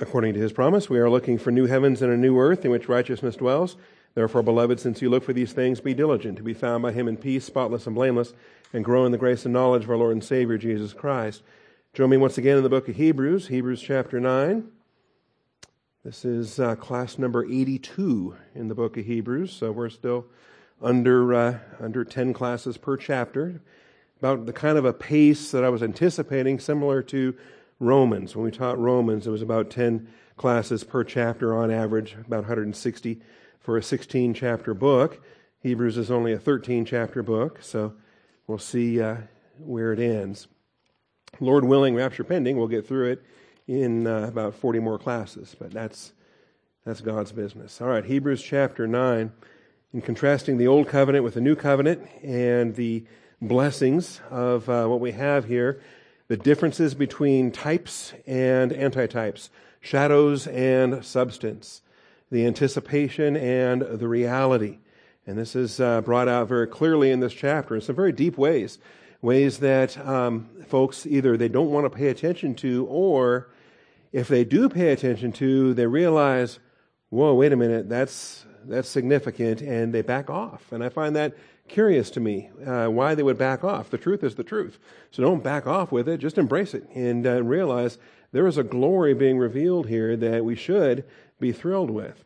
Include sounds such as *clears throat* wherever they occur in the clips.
According to his promise, we are looking for new heavens and a new earth in which righteousness dwells. Therefore, beloved, since you look for these things, be diligent to be found by him in peace, spotless and blameless, and grow in the grace and knowledge of our Lord and Savior, Jesus Christ. Join me once again in the book of Hebrews, Hebrews chapter 9. This is uh, class number 82 in the book of Hebrews, so we're still under, uh, under 10 classes per chapter. About the kind of a pace that I was anticipating, similar to Romans. When we taught Romans, it was about 10 classes per chapter on average, about 160 for a 16 chapter book. Hebrews is only a 13 chapter book, so we'll see uh, where it ends. Lord willing, rapture pending, we'll get through it in uh, about 40 more classes, but that's, that's God's business. All right, Hebrews chapter 9. In contrasting the old covenant with the new covenant and the blessings of uh, what we have here, the differences between types and antitypes, shadows and substance, the anticipation and the reality. And this is uh, brought out very clearly in this chapter in some very deep ways, ways that um, folks either they don't want to pay attention to, or if they do pay attention to, they realize, whoa, wait a minute, that's that's significant, and they back off. And I find that curious to me uh, why they would back off. The truth is the truth. So don't back off with it, just embrace it and uh, realize there is a glory being revealed here that we should be thrilled with.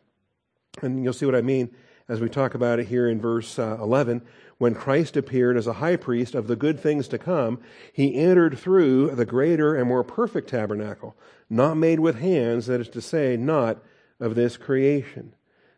And you'll see what I mean as we talk about it here in verse uh, 11. When Christ appeared as a high priest of the good things to come, he entered through the greater and more perfect tabernacle, not made with hands, that is to say, not of this creation.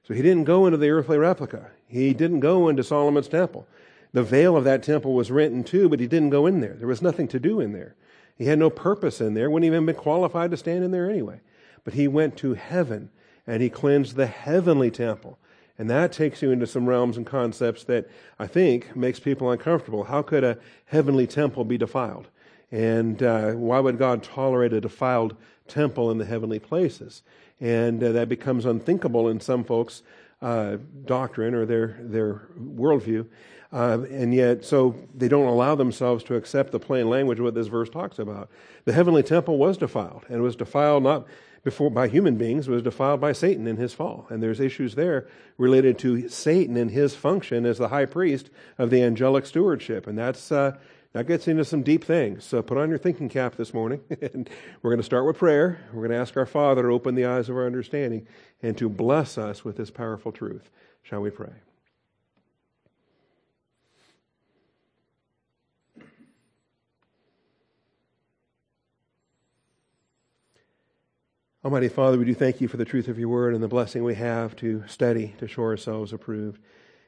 So he didn't go into the earthly replica. He didn't go into Solomon's temple. The veil of that temple was rent in two, but he didn't go in there. There was nothing to do in there. He had no purpose in there, wouldn't even been qualified to stand in there anyway. But he went to heaven and he cleansed the heavenly temple. And that takes you into some realms and concepts that I think makes people uncomfortable. How could a heavenly temple be defiled? And uh, why would God tolerate a defiled temple in the heavenly places? And uh, that becomes unthinkable in some folks' uh, doctrine or their, their worldview. Uh, and yet, so they don't allow themselves to accept the plain language of what this verse talks about. The heavenly temple was defiled, and was defiled not before by human beings, was defiled by Satan in his fall. And there's issues there related to Satan and his function as the high priest of the angelic stewardship. And that's, uh, that gets into some deep things. So put on your thinking cap this morning. *laughs* and we're going to start with prayer. We're going to ask our Father to open the eyes of our understanding and to bless us with this powerful truth. Shall we pray? Almighty Father, we do thank you for the truth of your word and the blessing we have to study, to show ourselves approved.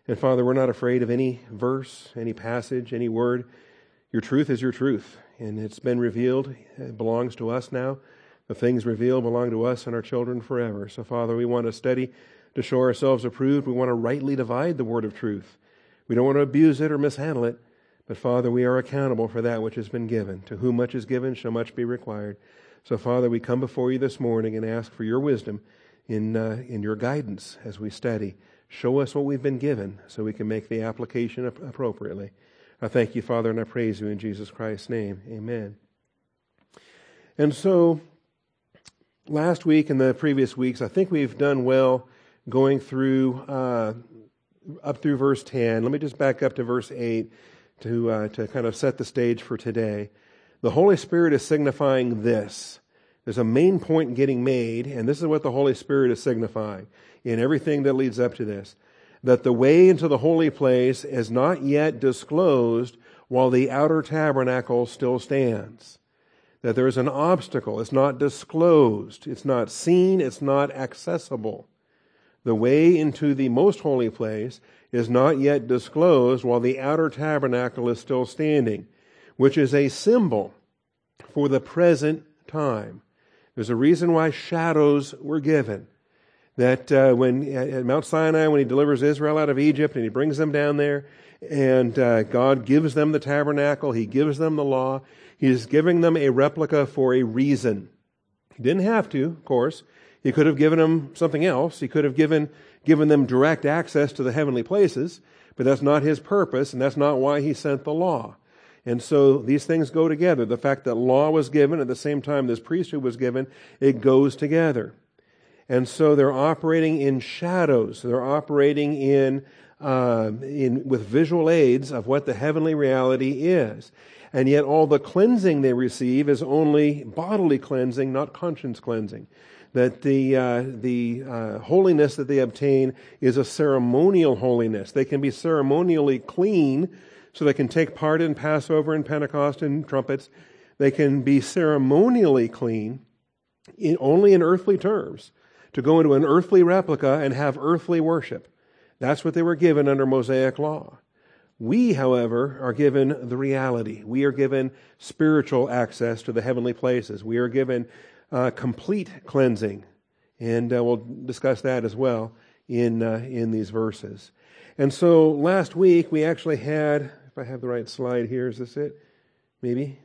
And Father, we're not afraid of any verse, any passage, any word your truth is your truth, and it's been revealed. It belongs to us now. The things revealed belong to us and our children forever. So, Father, we want to study to show ourselves approved. We want to rightly divide the word of truth. We don't want to abuse it or mishandle it. But, Father, we are accountable for that which has been given. To whom much is given shall much be required. So, Father, we come before you this morning and ask for your wisdom in, uh, in your guidance as we study. Show us what we've been given so we can make the application appropriately. I thank you, Father, and I praise you in Jesus Christ's name. Amen. And so, last week and the previous weeks, I think we've done well going through uh, up through verse 10. Let me just back up to verse 8 to, uh, to kind of set the stage for today. The Holy Spirit is signifying this. There's a main point getting made, and this is what the Holy Spirit is signifying in everything that leads up to this that the way into the holy place is not yet disclosed while the outer tabernacle still stands. That there is an obstacle. It's not disclosed. It's not seen. It's not accessible. The way into the most holy place is not yet disclosed while the outer tabernacle is still standing, which is a symbol for the present time. There's a reason why shadows were given that uh, when at Mount Sinai, when he delivers Israel out of Egypt and he brings them down there, and uh, God gives them the tabernacle, he gives them the law, he's giving them a replica for a reason. He didn't have to, of course. He could have given them something else. He could have given, given them direct access to the heavenly places, but that's not his purpose, and that's not why he sent the law. And so these things go together. The fact that law was given at the same time this priesthood was given, it goes together. And so they're operating in shadows. They're operating in, uh, in, with visual aids of what the heavenly reality is. And yet all the cleansing they receive is only bodily cleansing, not conscience cleansing. That the, uh, the uh, holiness that they obtain is a ceremonial holiness. They can be ceremonially clean so they can take part in Passover and Pentecost and trumpets. They can be ceremonially clean in, only in earthly terms to go into an earthly replica and have earthly worship. That's what they were given under Mosaic law. We, however, are given the reality. We are given spiritual access to the heavenly places. We are given uh, complete cleansing. And uh, we'll discuss that as well in, uh, in these verses. And so last week we actually had, if I have the right slide here, is this it? Maybe?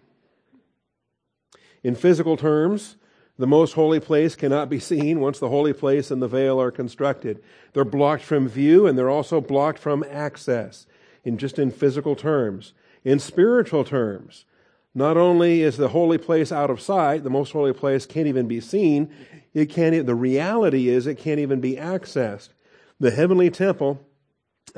In physical terms, the most holy place cannot be seen once the holy place and the veil are constructed. They're blocked from view and they're also blocked from access in just in physical terms. In spiritual terms, not only is the holy place out of sight, the most holy place can't even be seen, it can't, the reality is it can't even be accessed. The heavenly temple,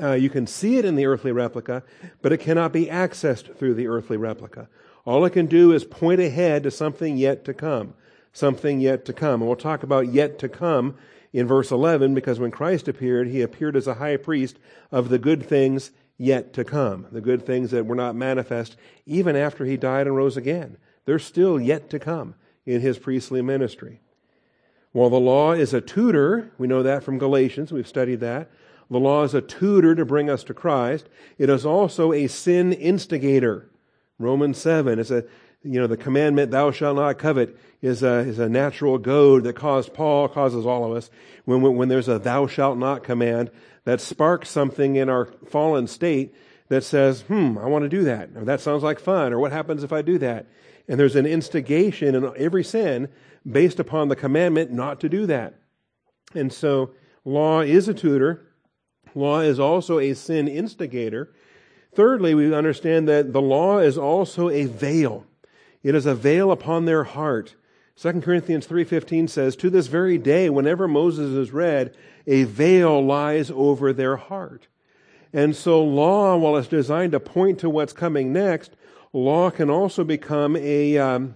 uh, you can see it in the earthly replica, but it cannot be accessed through the earthly replica. All it can do is point ahead to something yet to come something yet to come. And we'll talk about yet to come in verse 11 because when Christ appeared, he appeared as a high priest of the good things yet to come, the good things that were not manifest even after he died and rose again. They're still yet to come in his priestly ministry. While the law is a tutor, we know that from Galatians, we've studied that. The law is a tutor to bring us to Christ. It is also a sin instigator. Romans 7 is a you know, the commandment, thou shalt not covet, is a, is a natural goad that caused Paul, causes all of us. When, when, when there's a thou shalt not command, that sparks something in our fallen state that says, hmm, I want to do that. Or that sounds like fun. Or what happens if I do that? And there's an instigation in every sin based upon the commandment not to do that. And so law is a tutor. Law is also a sin instigator. Thirdly, we understand that the law is also a veil. It is a veil upon their heart. 2 Corinthians 3:15 says, "To this very day whenever Moses is read, a veil lies over their heart." And so law, while it's designed to point to what's coming next, law can also become a um,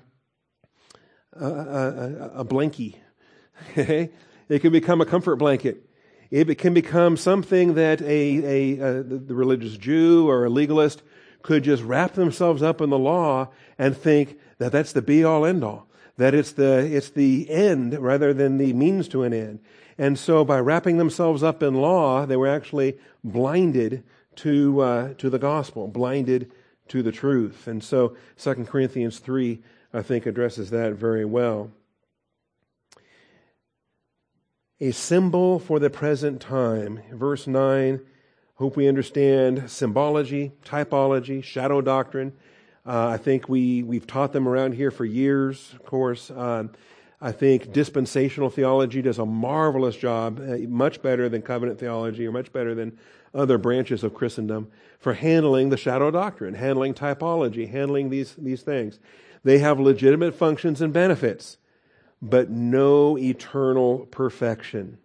a, a, a blankie. *laughs* it can become a comfort blanket. It can become something that a, a, the religious Jew or a legalist could just wrap themselves up in the law and think that that's the be all end all, that it's the, it's the end rather than the means to an end. And so by wrapping themselves up in law, they were actually blinded to, uh, to the gospel, blinded to the truth. And so 2 Corinthians 3, I think, addresses that very well. A symbol for the present time. Verse 9 Hope we understand symbology, typology, shadow doctrine. Uh, I think we, we've taught them around here for years, of course. Um, I think dispensational theology does a marvelous job, uh, much better than covenant theology or much better than other branches of Christendom for handling the shadow doctrine, handling typology, handling these, these things. They have legitimate functions and benefits, but no eternal perfection.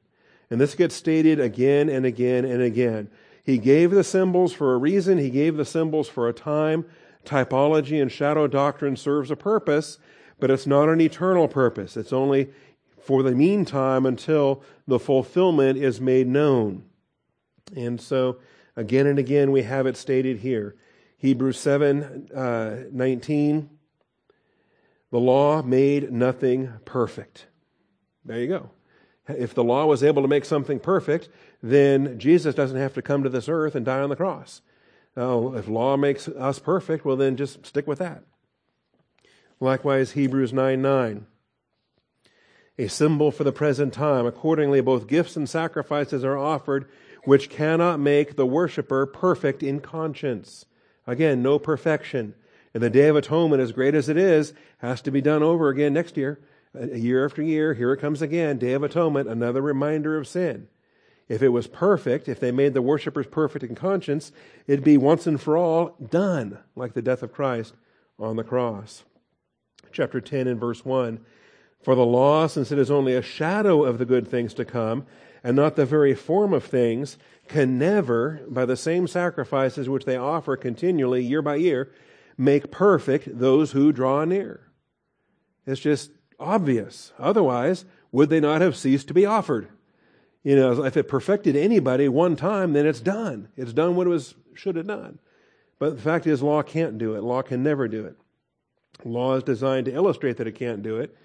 And this gets stated again and again and again. He gave the symbols for a reason, He gave the symbols for a time. Typology and shadow doctrine serves a purpose, but it's not an eternal purpose. It's only for the meantime until the fulfillment is made known. And so, again and again, we have it stated here. Hebrews 7 uh, 19. The law made nothing perfect. There you go. If the law was able to make something perfect, then Jesus doesn't have to come to this earth and die on the cross. Now, if law makes us perfect, well, then just stick with that. Likewise, Hebrews 9 9. A symbol for the present time. Accordingly, both gifts and sacrifices are offered, which cannot make the worshiper perfect in conscience. Again, no perfection. And the Day of Atonement, as great as it is, has to be done over again next year. Year after year, here it comes again. Day of Atonement, another reminder of sin. If it was perfect, if they made the worshippers perfect in conscience, it'd be once and for all done, like the death of Christ on the cross. Chapter 10 and verse 1 For the law, since it is only a shadow of the good things to come, and not the very form of things, can never, by the same sacrifices which they offer continually year by year, make perfect those who draw near. It's just obvious. Otherwise, would they not have ceased to be offered? You know, if it perfected anybody one time, then it's done. It's done what it was should have done. But the fact is, law can't do it. Law can never do it. Law is designed to illustrate that it can't do it,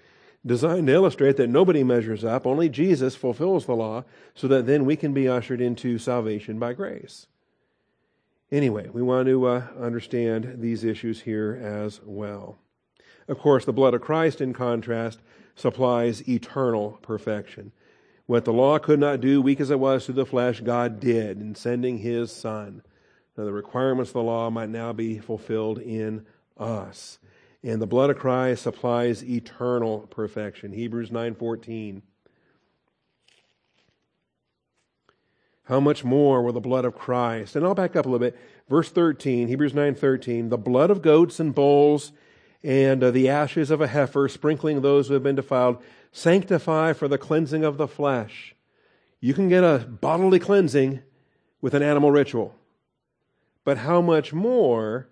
designed to illustrate that nobody measures up. Only Jesus fulfills the law, so that then we can be ushered into salvation by grace. Anyway, we want to uh, understand these issues here as well. Of course, the blood of Christ, in contrast, supplies eternal perfection. What the law could not do, weak as it was through the flesh, God did in sending his Son. Now, the requirements of the law might now be fulfilled in us. And the blood of Christ supplies eternal perfection. Hebrews 9:14. How much more will the blood of Christ? And I'll back up a little bit. Verse 13, Hebrews 9:13, the blood of goats and bulls and uh, the ashes of a heifer, sprinkling those who have been defiled, sanctify for the cleansing of the flesh. You can get a bodily cleansing with an animal ritual. But how much more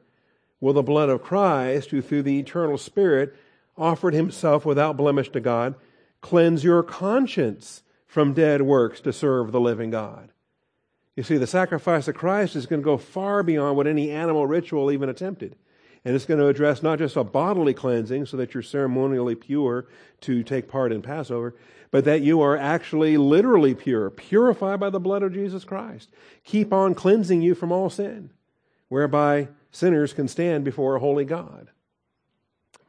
will the blood of Christ, who through the eternal Spirit offered himself without blemish to God, cleanse your conscience from dead works to serve the living God? You see, the sacrifice of Christ is going to go far beyond what any animal ritual even attempted. And it's going to address not just a bodily cleansing so that you're ceremonially pure to take part in Passover, but that you are actually literally pure, purified by the blood of Jesus Christ. Keep on cleansing you from all sin, whereby sinners can stand before a holy God.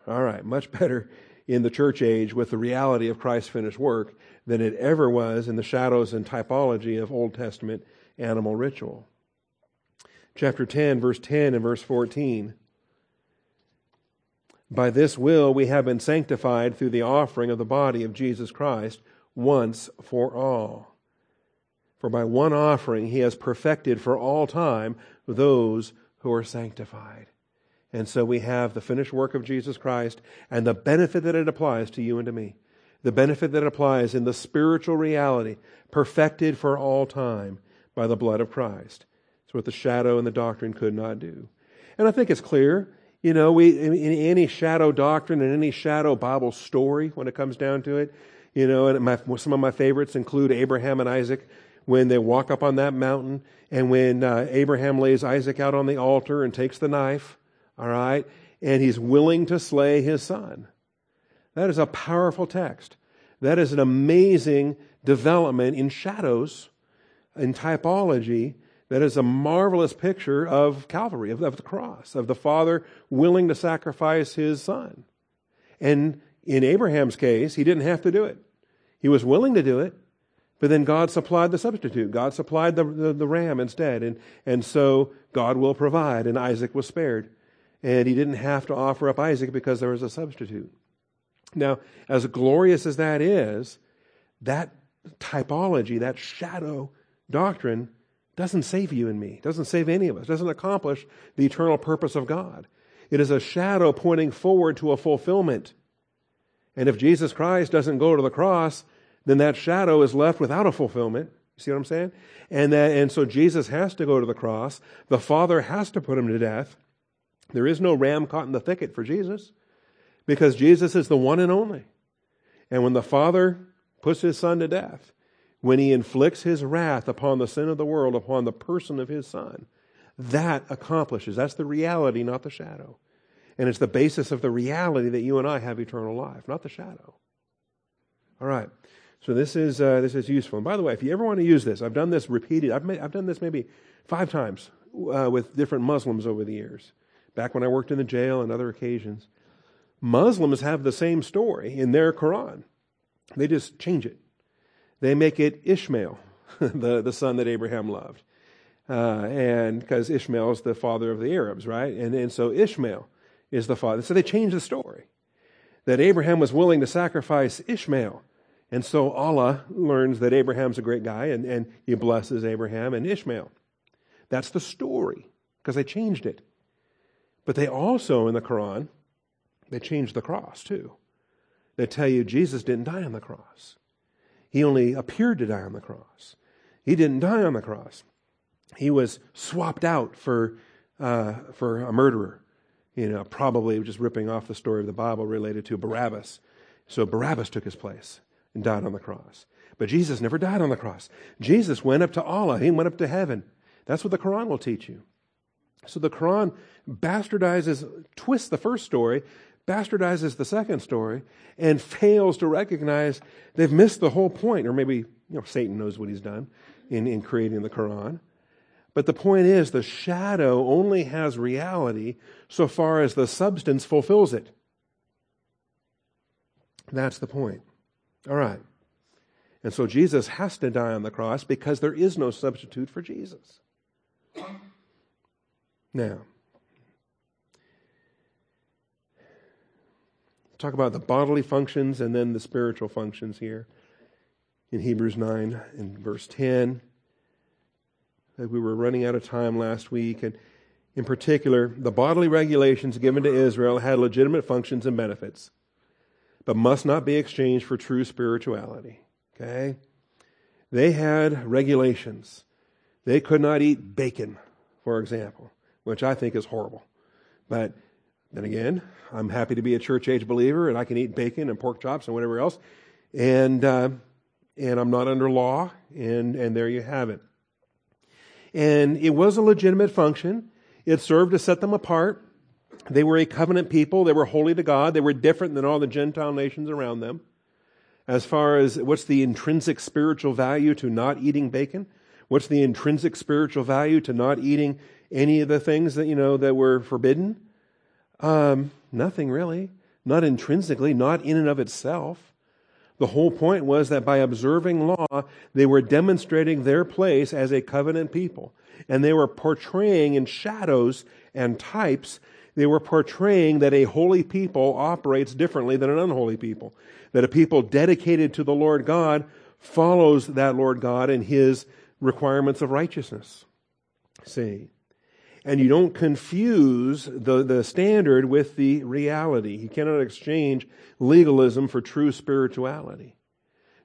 All right, much better in the church age with the reality of Christ's finished work than it ever was in the shadows and typology of Old Testament animal ritual. Chapter 10, verse 10 and verse 14. By this will we have been sanctified through the offering of the body of Jesus Christ once for all. For by one offering he has perfected for all time those who are sanctified. And so we have the finished work of Jesus Christ and the benefit that it applies to you and to me. The benefit that applies in the spiritual reality, perfected for all time by the blood of Christ. It's what the shadow and the doctrine could not do. And I think it's clear you know, we, in any shadow doctrine and any shadow Bible story, when it comes down to it, you know, and my, some of my favorites include Abraham and Isaac when they walk up on that mountain and when uh, Abraham lays Isaac out on the altar and takes the knife, all right, and he's willing to slay his son. That is a powerful text. That is an amazing development in shadows, in typology, that is a marvelous picture of Calvary, of, of the cross, of the Father willing to sacrifice his Son. And in Abraham's case, he didn't have to do it. He was willing to do it, but then God supplied the substitute. God supplied the, the, the, ram instead. And, and so God will provide, and Isaac was spared. And he didn't have to offer up Isaac because there was a substitute. Now, as glorious as that is, that typology, that shadow doctrine, doesn't save you and me, doesn't save any of us, doesn't accomplish the eternal purpose of God. It is a shadow pointing forward to a fulfillment. And if Jesus Christ doesn't go to the cross, then that shadow is left without a fulfillment. You see what I'm saying? And that, and so Jesus has to go to the cross. The Father has to put him to death. There is no ram caught in the thicket for Jesus because Jesus is the one and only. And when the Father puts his son to death, when he inflicts his wrath upon the sin of the world, upon the person of his son. That accomplishes. That's the reality, not the shadow. And it's the basis of the reality that you and I have eternal life, not the shadow. All right. So this is uh, this is useful. And by the way, if you ever want to use this, I've done this repeated. I've, I've done this maybe five times uh, with different Muslims over the years. Back when I worked in the jail and other occasions, Muslims have the same story in their Quran. They just change it they make it Ishmael, *laughs* the, the son that Abraham loved. Uh, and because Ishmael is the father of the Arabs, right? And, and so Ishmael is the father. So they change the story that Abraham was willing to sacrifice Ishmael And so Allah learns that Abraham's a great guy and, and he blesses Abraham and Ishmael. That's the story because they changed it. But they also, in the Quran, they changed the cross too. They tell you Jesus didn't die on the cross. He only appeared to die on the cross. He didn't die on the cross. He was swapped out for, uh, for a murderer. You know, probably just ripping off the story of the Bible related to Barabbas. So Barabbas took his place and died on the cross. But Jesus never died on the cross. Jesus went up to Allah. He went up to heaven. That's what the Quran will teach you. So the Quran bastardizes, twists the first story, bastardizes the second story, and fails to recognize they've missed the whole point. Or maybe, you know, Satan knows what he's done in, in creating the Quran. But the point is, the shadow only has reality so far as the substance fulfills it. That's the point. All right. And so Jesus has to die on the cross because there is no substitute for Jesus. Now, talk about the bodily functions and then the spiritual functions here in Hebrews 9 and verse 10. We were running out of time last week, and in particular, the bodily regulations given to Israel had legitimate functions and benefits, but must not be exchanged for true spirituality. Okay? They had regulations. They could not eat bacon, for example, which I think is horrible. But then again, I'm happy to be a church age believer and I can eat bacon and pork chops and whatever else. And, uh, and I'm not under law, and, and there you have it. And it was a legitimate function. It served to set them apart. They were a covenant people. They were holy to God. They were different than all the Gentile nations around them. As far as what's the intrinsic spiritual value to not eating bacon? What's the intrinsic spiritual value to not eating any of the things that, you know, that were forbidden? Um, nothing really. Not intrinsically, not in and of itself. The whole point was that by observing law, they were demonstrating their place as a covenant people. And they were portraying in shadows and types, they were portraying that a holy people operates differently than an unholy people. That a people dedicated to the Lord God follows that Lord God and his requirements of righteousness. See? And you don't confuse the, the standard with the reality. You cannot exchange legalism for true spirituality.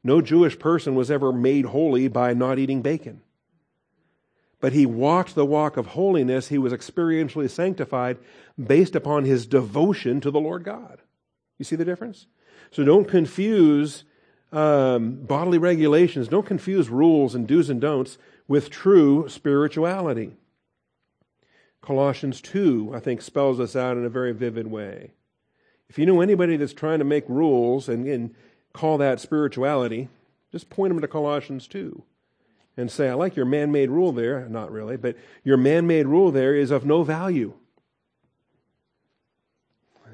No Jewish person was ever made holy by not eating bacon. But he walked the walk of holiness. He was experientially sanctified based upon his devotion to the Lord God. You see the difference? So don't confuse um, bodily regulations, don't confuse rules and do's and don'ts with true spirituality. Colossians 2, I think, spells this out in a very vivid way. If you know anybody that's trying to make rules and, and call that spirituality, just point them to Colossians 2 and say, I like your man made rule there. Not really, but your man made rule there is of no value.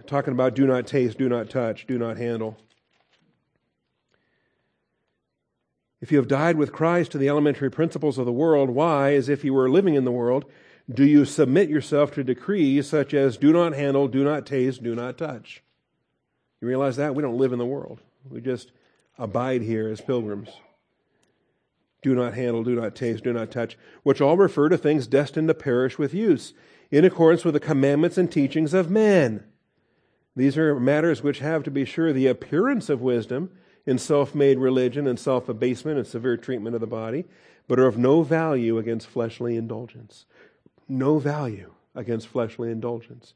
Talking about do not taste, do not touch, do not handle. If you have died with Christ to the elementary principles of the world, why, as if you were living in the world, do you submit yourself to decrees such as do not handle, do not taste, do not touch? You realize that? We don't live in the world. We just abide here as pilgrims. Do not handle, do not taste, do not touch, which all refer to things destined to perish with use, in accordance with the commandments and teachings of men. These are matters which have, to be sure, the appearance of wisdom in self made religion and self abasement and severe treatment of the body, but are of no value against fleshly indulgence no value against fleshly indulgence.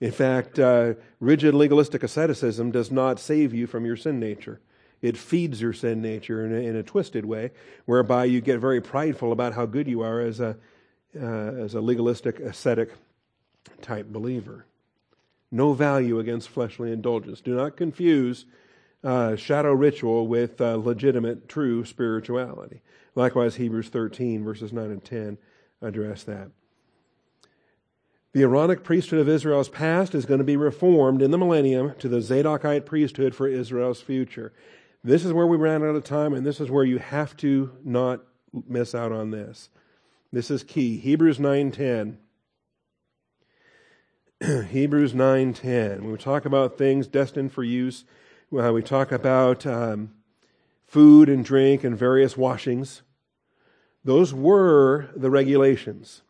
In fact, uh, rigid legalistic asceticism does not save you from your sin nature. It feeds your sin nature in a, in a twisted way, whereby you get very prideful about how good you are as a, uh, as a legalistic ascetic type believer. No value against fleshly indulgence. Do not confuse uh, shadow ritual with uh, legitimate, true spirituality. Likewise, Hebrews 13, verses 9 and 10 address that. The Aaronic priesthood of Israel's past is going to be reformed in the millennium to the Zadokite priesthood for Israel's future. This is where we ran out of time, and this is where you have to not miss out on this. This is key. Hebrews 9:10. *clears throat* Hebrews 9:10. When we talk about things destined for use, well, we talk about um, food and drink and various washings. Those were the regulations.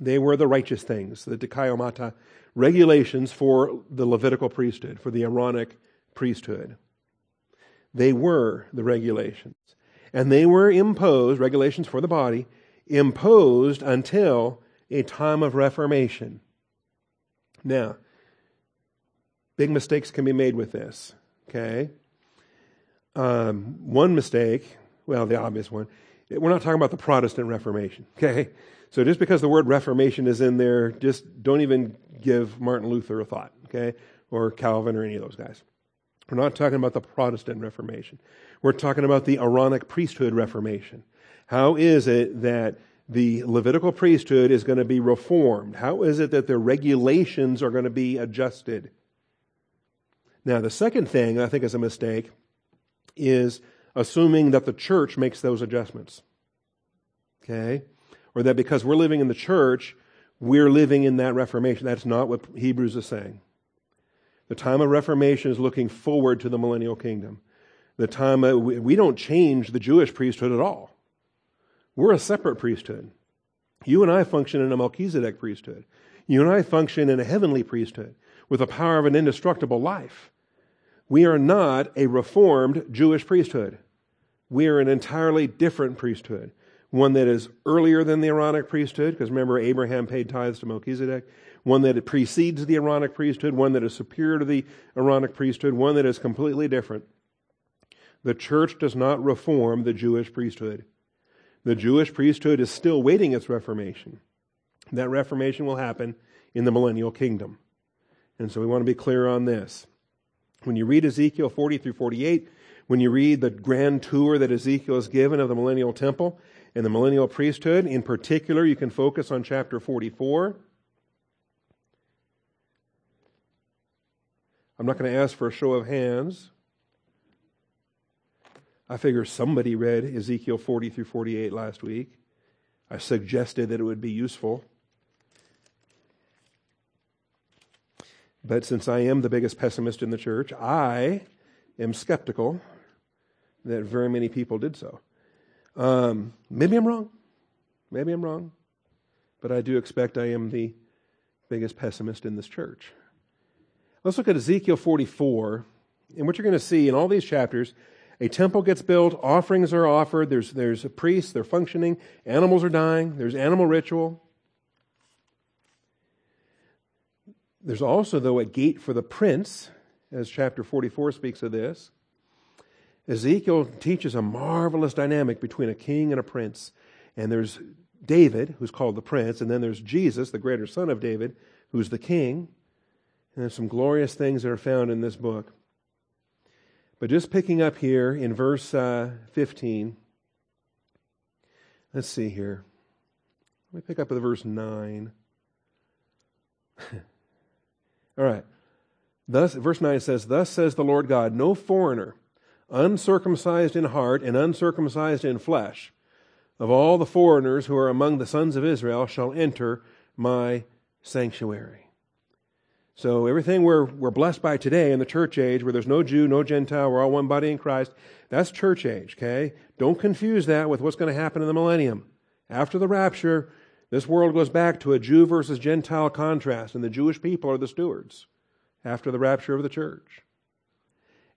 They were the righteous things, the dikaiomata regulations for the Levitical priesthood, for the Aaronic priesthood. They were the regulations. And they were imposed, regulations for the body, imposed until a time of reformation. Now, big mistakes can be made with this, okay? Um, one mistake, well, the obvious one, we're not talking about the Protestant Reformation, *laughs* okay? So just because the word Reformation is in there, just don't even give Martin Luther a thought, okay? Or Calvin or any of those guys. We're not talking about the Protestant Reformation. We're talking about the Aaronic priesthood Reformation. How is it that the Levitical priesthood is going to be reformed? How is it that the regulations are going to be adjusted? Now, the second thing I think is a mistake is assuming that the church makes those adjustments. Okay? Or that because we're living in the church, we're living in that Reformation. That's not what Hebrews is saying. The time of Reformation is looking forward to the millennial kingdom. The time of, we don't change the Jewish priesthood at all. We're a separate priesthood. You and I function in a Melchizedek priesthood. You and I function in a heavenly priesthood with the power of an indestructible life. We are not a reformed Jewish priesthood. We are an entirely different priesthood. One that is earlier than the Aaronic priesthood, because remember, Abraham paid tithes to Melchizedek. One that precedes the Aaronic priesthood. One that is superior to the Aaronic priesthood. One that is completely different. The church does not reform the Jewish priesthood. The Jewish priesthood is still waiting its reformation. That reformation will happen in the millennial kingdom. And so we want to be clear on this. When you read Ezekiel 40 through 48, when you read the grand tour that Ezekiel is given of the millennial temple and the millennial priesthood, in particular, you can focus on chapter 44. I'm not going to ask for a show of hands. I figure somebody read Ezekiel 40 through 48 last week. I suggested that it would be useful. But since I am the biggest pessimist in the church, I am skeptical that very many people did so. Um, maybe I'm wrong. Maybe I'm wrong. But I do expect I am the biggest pessimist in this church. Let's look at Ezekiel 44. And what you're going to see in all these chapters, a temple gets built, offerings are offered, there's, there's a priest, they're functioning, animals are dying, there's animal ritual. There's also, though, a gate for the prince, as chapter 44 speaks of this. Ezekiel teaches a marvelous dynamic between a king and a prince. And there's David, who's called the prince, and then there's Jesus, the greater son of David, who's the king. And there's some glorious things that are found in this book. But just picking up here in verse uh, 15, let's see here. Let me pick up at verse 9. *laughs* All right. Thus, verse 9 says, Thus says the Lord God, no foreigner, uncircumcised in heart and uncircumcised in flesh, of all the foreigners who are among the sons of Israel, shall enter my sanctuary. So everything we're, we're blessed by today in the church age, where there's no Jew, no Gentile, we're all one body in Christ, that's church age, okay? Don't confuse that with what's going to happen in the millennium. After the rapture, this world goes back to a Jew versus Gentile contrast, and the Jewish people are the stewards after the rapture of the church.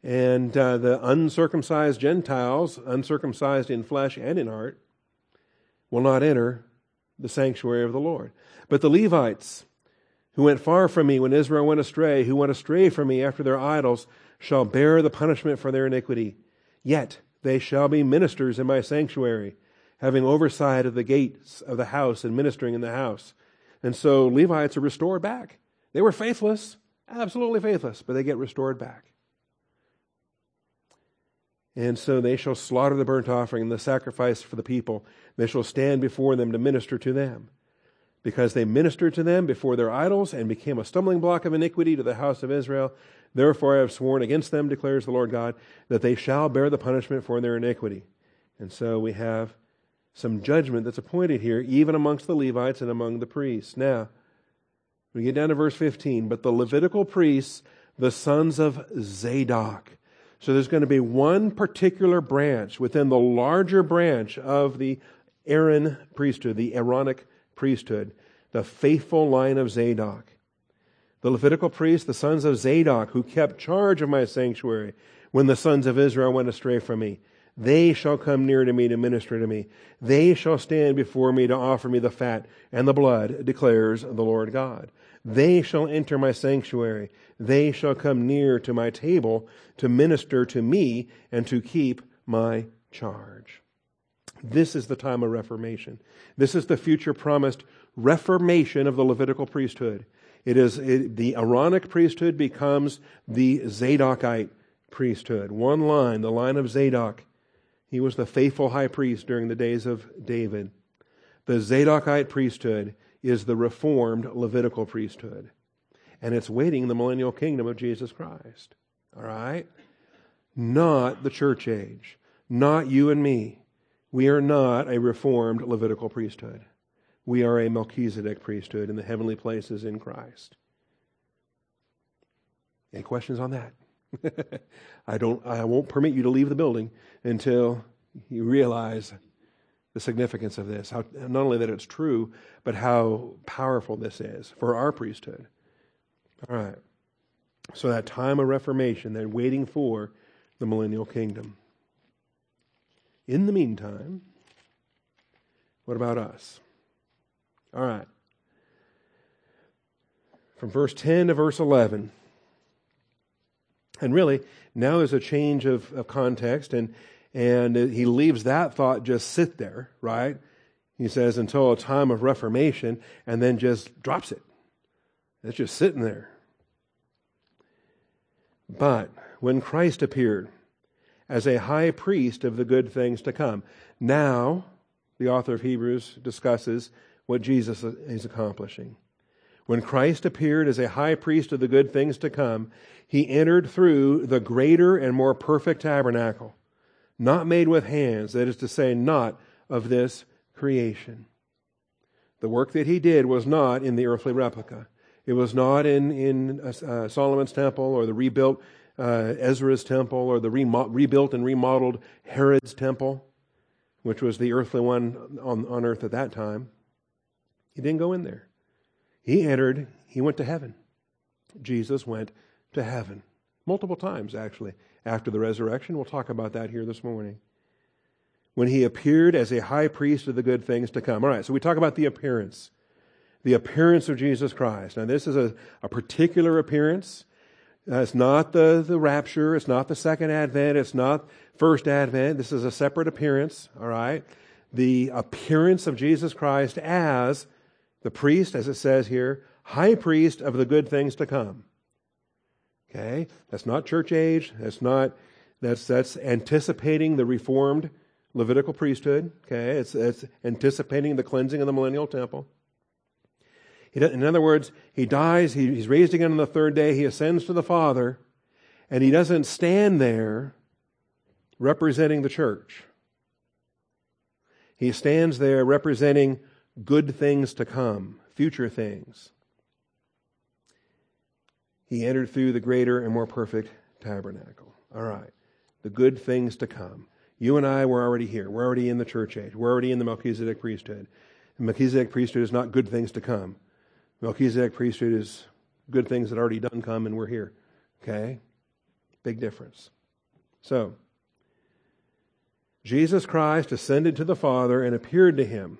And uh, the uncircumcised Gentiles, uncircumcised in flesh and in heart, will not enter the sanctuary of the Lord. But the Levites, who went far from me when Israel went astray, who went astray from me after their idols, shall bear the punishment for their iniquity. Yet they shall be ministers in my sanctuary having oversight of the gates of the house and ministering in the house. And so Levites are restored back. They were faithless, absolutely faithless, but they get restored back. And so they shall slaughter the burnt offering and the sacrifice for the people. They shall stand before them to minister to them. Because they ministered to them before their idols and became a stumbling block of iniquity to the house of Israel. Therefore I have sworn against them, declares the Lord God, that they shall bear the punishment for their iniquity. And so we have some judgment that's appointed here, even amongst the Levites and among the priests. Now, we get down to verse 15. But the Levitical priests, the sons of Zadok. So there's going to be one particular branch within the larger branch of the Aaron priesthood, the Aaronic priesthood, the faithful line of Zadok. The Levitical priests, the sons of Zadok, who kept charge of my sanctuary when the sons of Israel went astray from me. They shall come near to me to minister to me. They shall stand before me to offer me the fat and the blood, declares the Lord God. They shall enter my sanctuary. They shall come near to my table to minister to me and to keep my charge. This is the time of reformation. This is the future promised reformation of the Levitical priesthood. It is it, the Aaronic priesthood becomes the Zadokite priesthood. One line, the line of Zadok. He was the faithful high priest during the days of David. The Zadokite priesthood is the reformed Levitical priesthood. And it's waiting the millennial kingdom of Jesus Christ. All right? Not the church age. Not you and me. We are not a reformed Levitical priesthood. We are a Melchizedek priesthood in the heavenly places in Christ. Any questions on that? *laughs* I don't I won't permit you to leave the building until you realize the significance of this. How not only that it's true, but how powerful this is for our priesthood. All right. So that time of reformation, they're waiting for the millennial kingdom. In the meantime, what about us? All right. From verse 10 to verse 11. And really, now there's a change of, of context, and, and he leaves that thought just sit there, right? He says, until a time of reformation, and then just drops it. It's just sitting there. But when Christ appeared as a high priest of the good things to come, now the author of Hebrews discusses what Jesus is accomplishing. When Christ appeared as a high priest of the good things to come, he entered through the greater and more perfect tabernacle, not made with hands, that is to say, not of this creation. The work that he did was not in the earthly replica. It was not in, in uh, uh Solomon's temple or the rebuilt uh, Ezra's temple or the remo- rebuilt and remodeled Herod's temple, which was the earthly one on, on earth at that time. He didn't go in there. He entered, he went to heaven. Jesus went to heaven. Multiple times, actually, after the resurrection. We'll talk about that here this morning. When he appeared as a high priest of the good things to come. All right, so we talk about the appearance. The appearance of Jesus Christ. Now, this is a, a particular appearance. Uh, it's not the, the rapture. It's not the second advent. It's not first advent. This is a separate appearance, all right? The appearance of Jesus Christ as the priest, as it says here, high priest of the good things to come. Okay? That's not church age. That's not, that's, that's anticipating the reformed Levitical priesthood. Okay? It's, it's anticipating the cleansing of the millennial temple. In other words, he dies, he, he's raised again on the third day, he ascends to the Father, and he doesn't stand there representing the church. He stands there representing good things to come, future things. He entered through the greater and more perfect tabernacle. All right. The good things to come. You and I were already here. We're already in the church age. We're already in the Melchizedek priesthood. The Melchizedek priesthood is not good things to come. Melchizedek priesthood is good things that already done come and we're here. Okay? Big difference. So, Jesus Christ ascended to the Father and appeared to him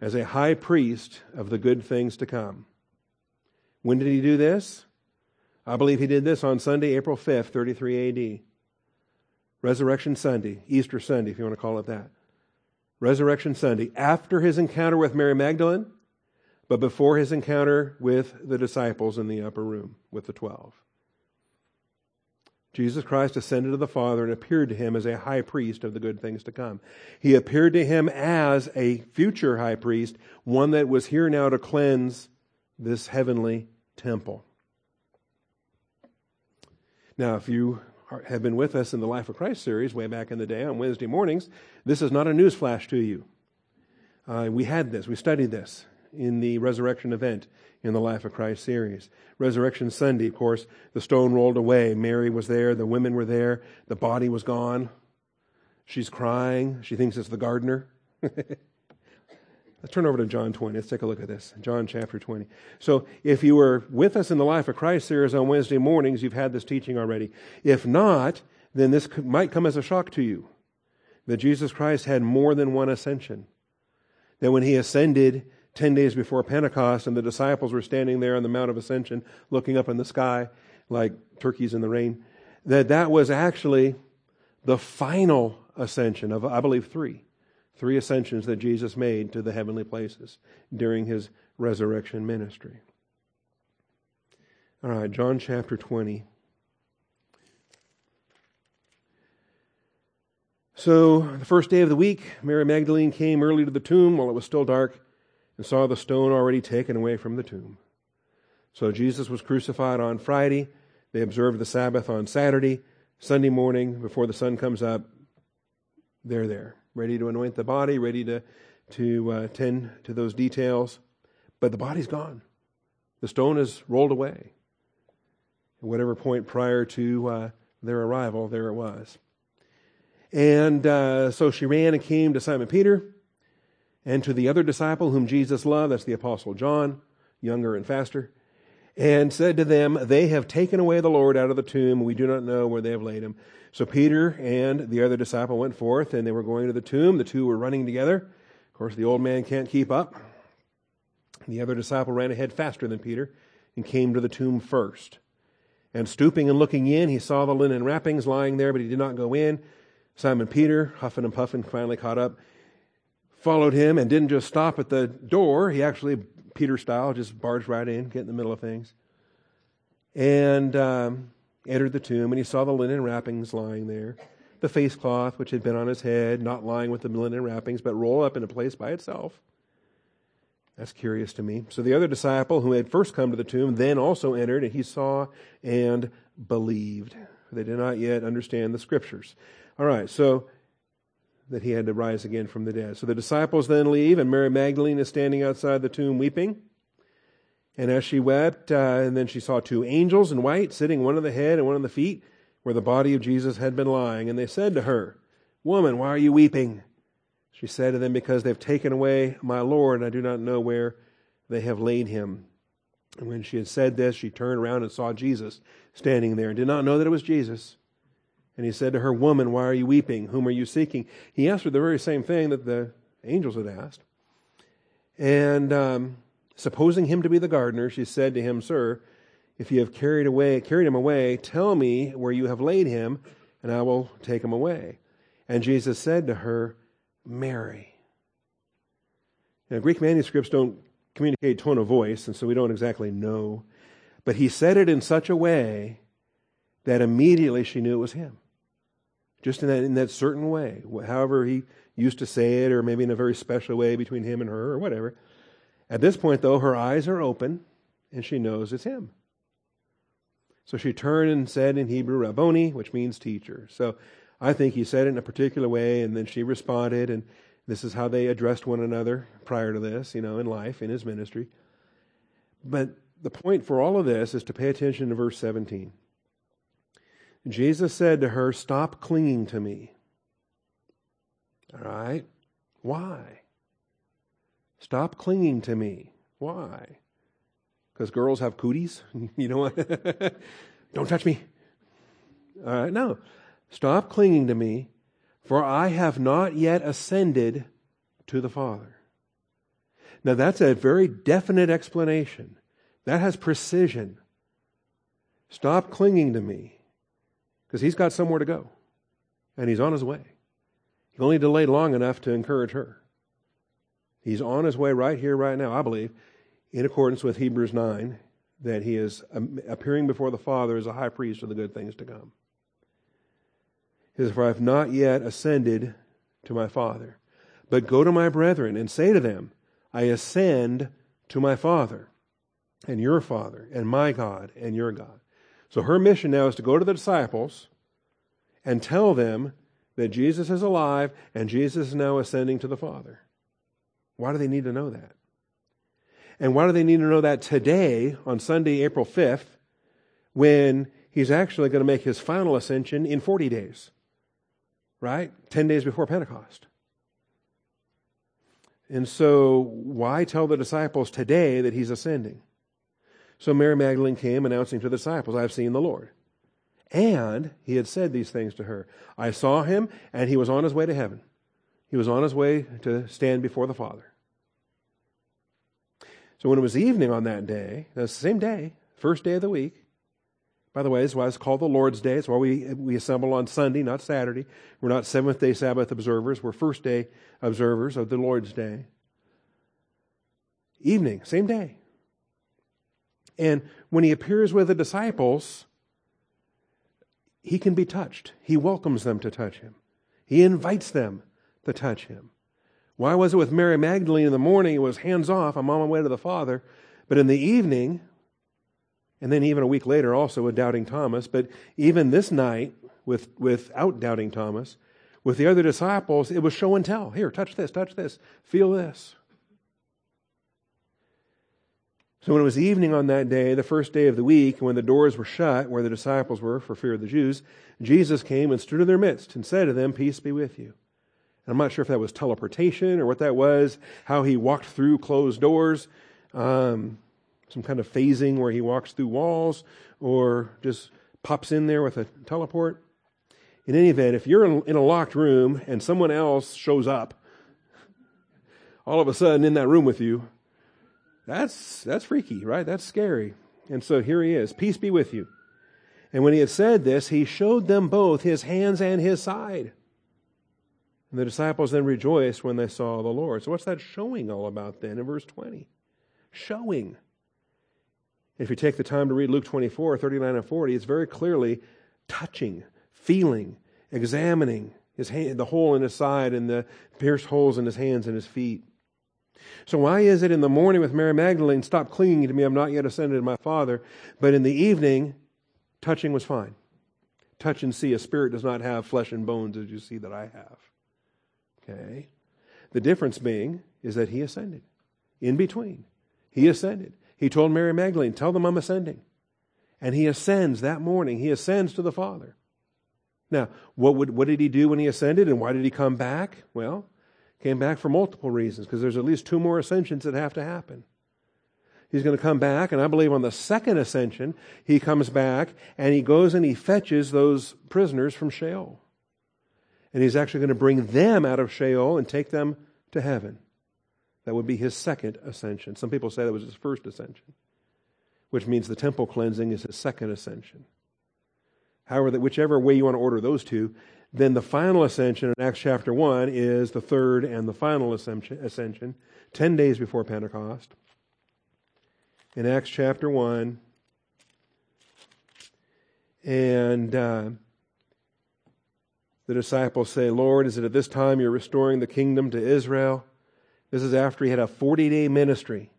as a high priest of the good things to come. When did he do this? I believe he did this on Sunday, April 5th, 33 AD. Resurrection Sunday, Easter Sunday, if you want to call it that. Resurrection Sunday, after his encounter with Mary Magdalene, but before his encounter with the disciples in the upper room with the twelve. Jesus Christ ascended to the Father and appeared to him as a high priest of the good things to come. He appeared to him as a future high priest, one that was here now to cleanse this heavenly temple. Now, if you have been with us in the Life of Christ series way back in the day on Wednesday mornings, this is not a news flash to you. Uh, we had this, we studied this in the resurrection event in the Life of Christ series. Resurrection Sunday, of course, the stone rolled away. Mary was there, the women were there, the body was gone. She's crying. She thinks it's the gardener. *laughs* Let's turn over to John 20. Let's take a look at this. John chapter 20. So, if you were with us in the Life of Christ series on Wednesday mornings, you've had this teaching already. If not, then this might come as a shock to you that Jesus Christ had more than one ascension. That when he ascended 10 days before Pentecost and the disciples were standing there on the Mount of Ascension looking up in the sky like turkeys in the rain, that that was actually the final ascension of, I believe, three. Three ascensions that Jesus made to the heavenly places during his resurrection ministry. All right, John chapter 20. So, the first day of the week, Mary Magdalene came early to the tomb while it was still dark and saw the stone already taken away from the tomb. So, Jesus was crucified on Friday. They observed the Sabbath on Saturday. Sunday morning, before the sun comes up, they're there, ready to anoint the body, ready to, to uh, tend to those details. But the body's gone. The stone is rolled away. At whatever point prior to uh, their arrival, there it was. And uh, so she ran and came to Simon Peter and to the other disciple whom Jesus loved, that's the Apostle John, younger and faster, and said to them, They have taken away the Lord out of the tomb, we do not know where they have laid him. So Peter and the other disciple went forth, and they were going to the tomb. The two were running together. Of course, the old man can't keep up. The other disciple ran ahead faster than Peter and came to the tomb first. And stooping and looking in, he saw the linen wrappings lying there, but he did not go in. Simon Peter, huffing and puffing, finally caught up, followed him, and didn't just stop at the door. He actually, Peter style, just barged right in, get in the middle of things, and um, entered the tomb. And he saw the linen wrappings lying there, the face cloth which had been on his head, not lying with the linen wrappings, but rolled up in a place by itself. That's curious to me. So the other disciple who had first come to the tomb then also entered, and he saw and believed. They did not yet understand the scriptures. All right, so that he had to rise again from the dead. So the disciples then leave, and Mary Magdalene is standing outside the tomb weeping. And as she wept, uh, and then she saw two angels in white sitting, one on the head and one on the feet, where the body of Jesus had been lying. And they said to her, Woman, why are you weeping? She said to them, Because they've taken away my Lord, and I do not know where they have laid him. And when she had said this, she turned around and saw Jesus standing there, and did not know that it was Jesus. And he said to her, Woman, why are you weeping? Whom are you seeking? He asked her the very same thing that the angels had asked. And um, supposing him to be the gardener, she said to him, Sir, if you have carried away carried him away, tell me where you have laid him, and I will take him away. And Jesus said to her, Mary. Now, Greek manuscripts don't communicate tone of voice, and so we don't exactly know. But he said it in such a way that immediately she knew it was him just in that, in that certain way, however he used to say it, or maybe in a very special way between him and her, or whatever. At this point, though, her eyes are open and she knows it's him. So she turned and said in Hebrew, Rabboni, which means teacher. So I think he said it in a particular way, and then she responded, and this is how they addressed one another prior to this, you know, in life, in his ministry. But the point for all of this is to pay attention to verse 17. Jesus said to her, Stop clinging to me. All right? Why? Stop clinging to me. Why? Because girls have cooties? *laughs* you know what? *laughs* Don't touch me. All right, no. Stop clinging to me, for I have not yet ascended to the Father. Now, that's a very definite explanation. That has precision. Stop clinging to me because he's got somewhere to go and he's on his way. He only delayed long enough to encourage her. He's on his way right here, right now, I believe, in accordance with Hebrews 9, that he is um, appearing before the Father as a high priest of the good things to come. He says, For I have not yet ascended to my Father, but go to my brethren and say to them, I ascend to my Father and your Father and my God and your God. So her mission now is to go to the disciples and tell them that Jesus is alive and Jesus is now ascending to the Father. Why do they need to know that? And why do they need to know that today, on Sunday, April 5th, when he's actually going to make his final ascension in 40 days? Right? 10 days before Pentecost. And so, why tell the disciples today that he's ascending? So Mary Magdalene came announcing to the disciples, I've seen the Lord. And he had said these things to her. I saw him, and he was on his way to heaven. He was on his way to stand before the Father. So when it was evening on that day, that's the same day, first day of the week. By the way, this is why it's called the Lord's Day. It's why we, we assemble on Sunday, not Saturday. We're not seventh day Sabbath observers. We're first day observers of the Lord's Day. Evening, same day. And when he appears with the disciples, he can be touched. He welcomes them to touch him. He invites them to touch him. Why was it with Mary Magdalene in the morning? It was hands off, I'm on my way to the Father. But in the evening, and then even a week later also with doubting Thomas, but even this night with, without doubting Thomas, with the other disciples, it was show and tell. Here, touch this, touch this, feel this. So when it was evening on that day, the first day of the week, when the doors were shut where the disciples were for fear of the Jews, Jesus came and stood in their midst and said to them, Peace be with you. And I'm not sure if that was teleportation or what that was, how he walked through closed doors, um, some kind of phasing where he walks through walls, or just pops in there with a teleport. In any event, if you're in a locked room and someone else shows up, all of a sudden in that room with you, that's, that's freaky, right? That's scary. And so here he is. Peace be with you. And when he had said this, he showed them both his hands and his side. And the disciples then rejoiced when they saw the Lord. So, what's that showing all about then in verse 20? Showing. If you take the time to read Luke 24, 39, and 40, it's very clearly touching, feeling, examining his hand, the hole in his side and the pierced holes in his hands and his feet. So why is it in the morning with Mary Magdalene, stop clinging to me, I'm not yet ascended to my Father, but in the evening, touching was fine. Touch and see, a spirit does not have flesh and bones as you see that I have. Okay? The difference being is that he ascended. In between, he ascended. He told Mary Magdalene, Tell them I'm ascending. And he ascends that morning. He ascends to the Father. Now, what, would, what did he do when he ascended and why did he come back? Well, Came back for multiple reasons because there's at least two more ascensions that have to happen. He's going to come back, and I believe on the second ascension, he comes back and he goes and he fetches those prisoners from Sheol. And he's actually going to bring them out of Sheol and take them to heaven. That would be his second ascension. Some people say that was his first ascension, which means the temple cleansing is his second ascension. However, that whichever way you want to order those two, then the final ascension in Acts chapter 1 is the third and the final ascension, 10 days before Pentecost. In Acts chapter 1, and uh, the disciples say, Lord, is it at this time you're restoring the kingdom to Israel? This is after he had a 40 day ministry.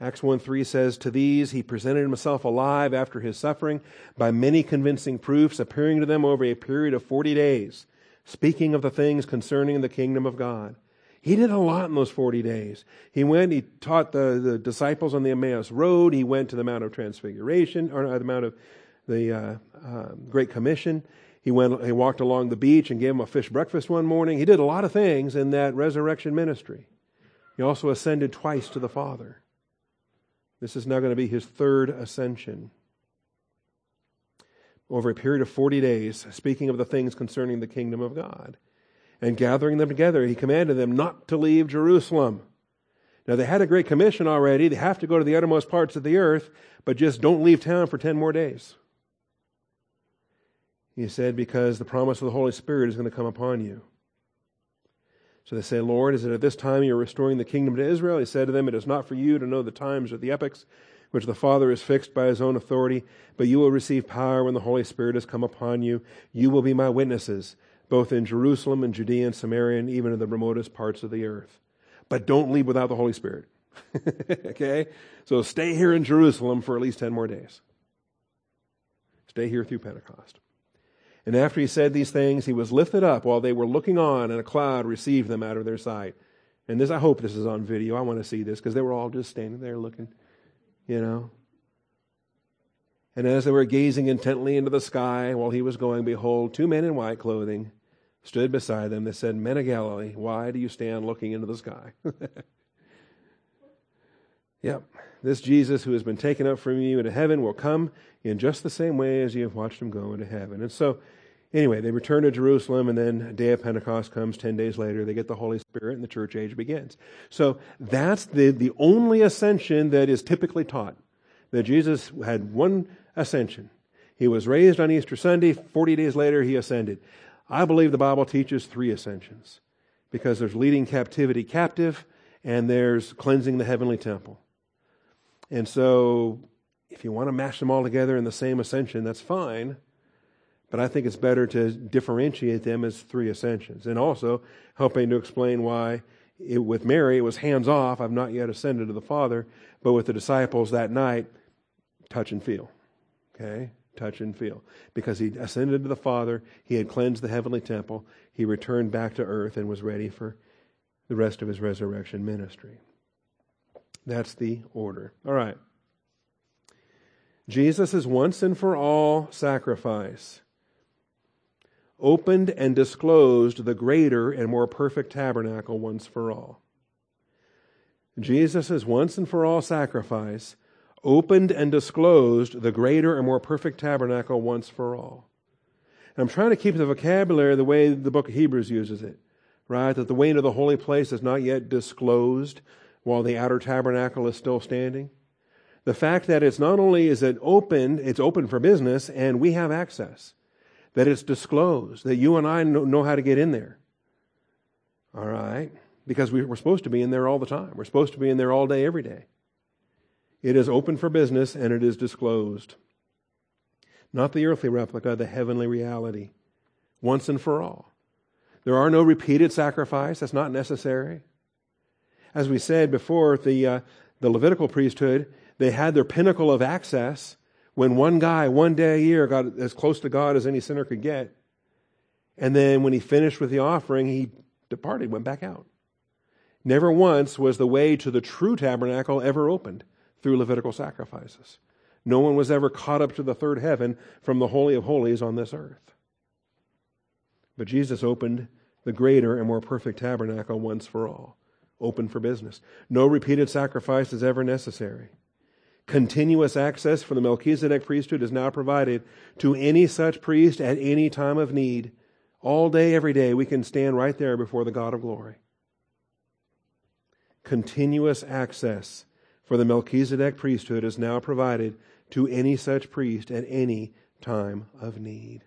Acts 1 3 says, To these he presented himself alive after his suffering by many convincing proofs, appearing to them over a period of 40 days, speaking of the things concerning the kingdom of God. He did a lot in those 40 days. He went, he taught the, the disciples on the Emmaus Road. He went to the Mount of Transfiguration, or uh, the Mount of the uh, uh, Great Commission. He went, he walked along the beach and gave them a fish breakfast one morning. He did a lot of things in that resurrection ministry. He also ascended twice to the Father. This is now going to be his third ascension. Over a period of 40 days, speaking of the things concerning the kingdom of God. And gathering them together, he commanded them not to leave Jerusalem. Now, they had a great commission already. They have to go to the uttermost parts of the earth, but just don't leave town for 10 more days. He said, because the promise of the Holy Spirit is going to come upon you. So they say, Lord, is it at this time you're restoring the kingdom to Israel? He said to them, It is not for you to know the times or the epochs which the Father has fixed by his own authority, but you will receive power when the Holy Spirit has come upon you. You will be my witnesses, both in Jerusalem and Judea and Samaria and even in the remotest parts of the earth. But don't leave without the Holy Spirit. *laughs* okay? So stay here in Jerusalem for at least 10 more days. Stay here through Pentecost. And after he said these things, he was lifted up while they were looking on, and a cloud received them out of their sight. And this, I hope this is on video. I want to see this because they were all just standing there looking, you know. And as they were gazing intently into the sky while he was going, behold, two men in white clothing stood beside them. They said, Men of Galilee, why do you stand looking into the sky? *laughs* yep, this Jesus who has been taken up from you into heaven will come in just the same way as you have watched him go into heaven. And so, anyway, they return to Jerusalem, and then day of Pentecost comes 10 days later. They get the Holy Spirit, and the church age begins. So that's the, the only ascension that is typically taught. That Jesus had one ascension. He was raised on Easter Sunday. 40 days later, he ascended. I believe the Bible teaches three ascensions because there's leading captivity captive and there's cleansing the heavenly temple. And so, if you want to mash them all together in the same ascension, that's fine. But I think it's better to differentiate them as three ascensions. And also helping to explain why it, with Mary it was hands off, I've not yet ascended to the Father, but with the disciples that night, touch and feel. Okay? Touch and feel. Because he ascended to the Father, he had cleansed the heavenly temple, he returned back to earth and was ready for the rest of his resurrection ministry. That's the order. All right. Jesus is once and for all sacrifice opened and disclosed the greater and more perfect tabernacle once for all. Jesus' is once and for all sacrifice opened and disclosed the greater and more perfect tabernacle once for all. And I'm trying to keep the vocabulary the way the book of Hebrews uses it, right? That the way into the holy place is not yet disclosed while the outer tabernacle is still standing. The fact that it's not only is it open, it's open for business and we have access. That it's disclosed, that you and I know how to get in there. All right? Because we're supposed to be in there all the time. We're supposed to be in there all day, every day. It is open for business and it is disclosed. Not the earthly replica, the heavenly reality, once and for all. There are no repeated sacrifice, that's not necessary. As we said before, the, uh, the Levitical priesthood, they had their pinnacle of access when one guy, one day a year, got as close to God as any sinner could get. And then when he finished with the offering, he departed, went back out. Never once was the way to the true tabernacle ever opened through Levitical sacrifices. No one was ever caught up to the third heaven from the Holy of Holies on this earth. But Jesus opened the greater and more perfect tabernacle once for all, open for business. No repeated sacrifice is ever necessary. Continuous access for the Melchizedek priesthood is now provided to any such priest at any time of need. All day, every day, we can stand right there before the God of glory. Continuous access for the Melchizedek priesthood is now provided to any such priest at any time of need.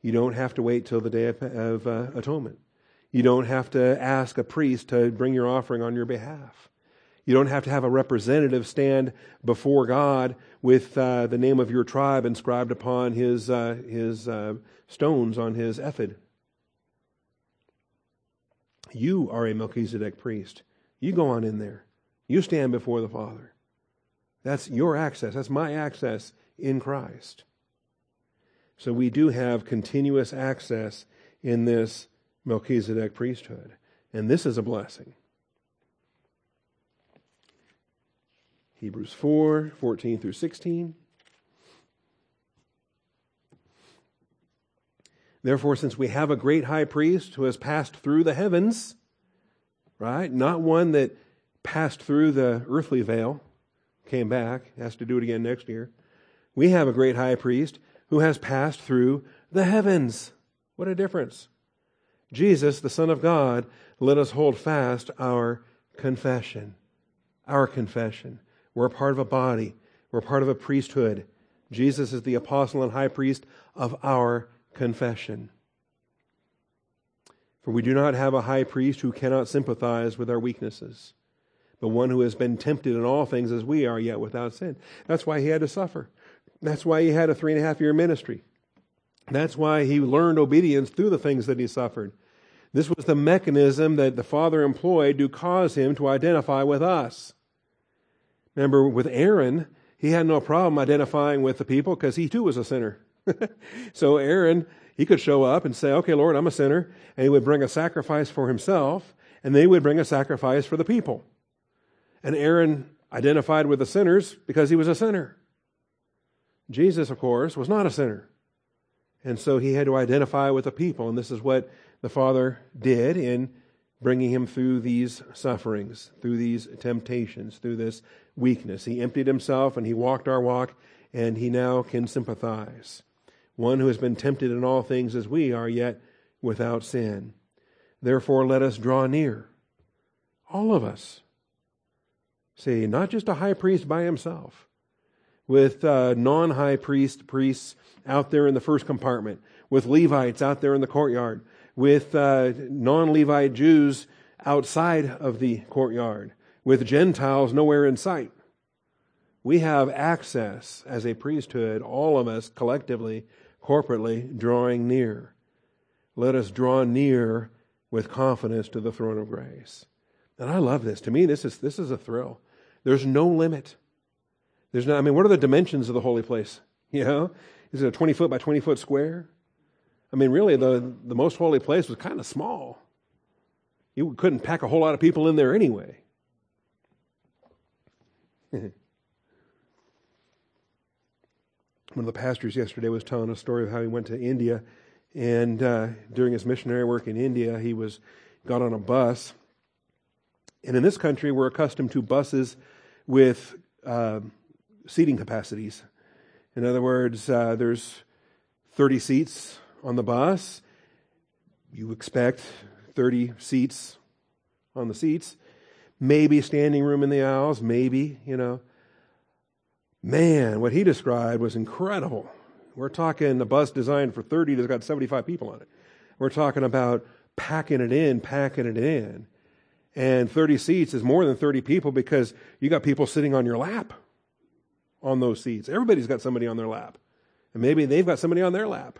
You don't have to wait till the day of, of uh, atonement. You don't have to ask a priest to bring your offering on your behalf. You don't have to have a representative stand before God with uh, the name of your tribe inscribed upon his, uh, his uh, stones on his ephod. You are a Melchizedek priest. You go on in there. You stand before the Father. That's your access. That's my access in Christ. So we do have continuous access in this Melchizedek priesthood. And this is a blessing. Hebrews 4 14 through 16. Therefore, since we have a great high priest who has passed through the heavens, right? Not one that passed through the earthly veil, came back, has to do it again next year. We have a great high priest who has passed through the heavens. What a difference. Jesus, the Son of God, let us hold fast our confession. Our confession. We're part of a body. We're part of a priesthood. Jesus is the apostle and high priest of our confession. For we do not have a high priest who cannot sympathize with our weaknesses but one who has been tempted in all things as we are, yet without sin. That's why he had to suffer. That's why he had a three and a half year ministry. That's why he learned obedience through the things that he suffered. This was the mechanism that the Father employed to cause him to identify with us. Remember, with Aaron, he had no problem identifying with the people because he too was a sinner. *laughs* so Aaron, he could show up and say, Okay, Lord, I'm a sinner. And he would bring a sacrifice for himself and they would bring a sacrifice for the people. And Aaron identified with the sinners because he was a sinner. Jesus, of course, was not a sinner. And so he had to identify with the people. And this is what the Father did in bringing him through these sufferings, through these temptations, through this weakness. He emptied himself and he walked our walk, and he now can sympathize. One who has been tempted in all things as we are, yet without sin. Therefore, let us draw near. All of us. See, not just a high priest by himself, with uh, non high priest priests out there in the first compartment, with Levites out there in the courtyard, with uh, non Levite Jews outside of the courtyard, with Gentiles nowhere in sight. We have access as a priesthood, all of us collectively, corporately, drawing near. Let us draw near with confidence to the throne of grace. And I love this. To me, this is, this is a thrill. There's no limit. There's no, I mean, what are the dimensions of the holy place? *laughs* You know, is it a 20 foot by 20 foot square? I mean, really, the, the most holy place was kind of small. You couldn't pack a whole lot of people in there anyway. *laughs* One of the pastors yesterday was telling a story of how he went to India, and uh, during his missionary work in India, he was got on a bus. And in this country, we're accustomed to buses with uh, seating capacities. In other words, uh, there's 30 seats on the bus. You expect 30 seats on the seats. Maybe standing room in the aisles, maybe, you know. Man, what he described was incredible. We're talking a bus designed for 30 that's got 75 people on it. We're talking about packing it in, packing it in. And 30 seats is more than 30 people because you got people sitting on your lap on those seats. Everybody's got somebody on their lap. And maybe they've got somebody on their lap.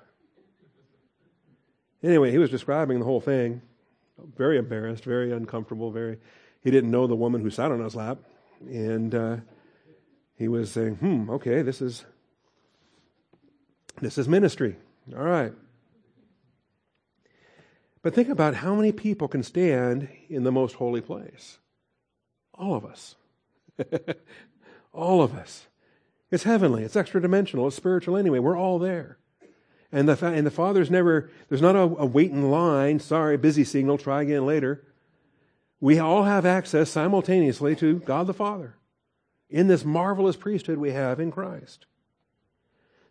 Anyway, he was describing the whole thing. Very embarrassed, very uncomfortable, very. He didn't know the woman who sat on his lap. And uh, he was saying, hmm, okay, this is. This is ministry. All right. But think about how many people can stand in the most holy place. All of us. *laughs* All of us. It's heavenly, it's extra dimensional, it's spiritual anyway. We're all there. And the, and the Father's never, there's not a, a wait in line, sorry, busy signal, try again later. We all have access simultaneously to God the Father in this marvelous priesthood we have in Christ.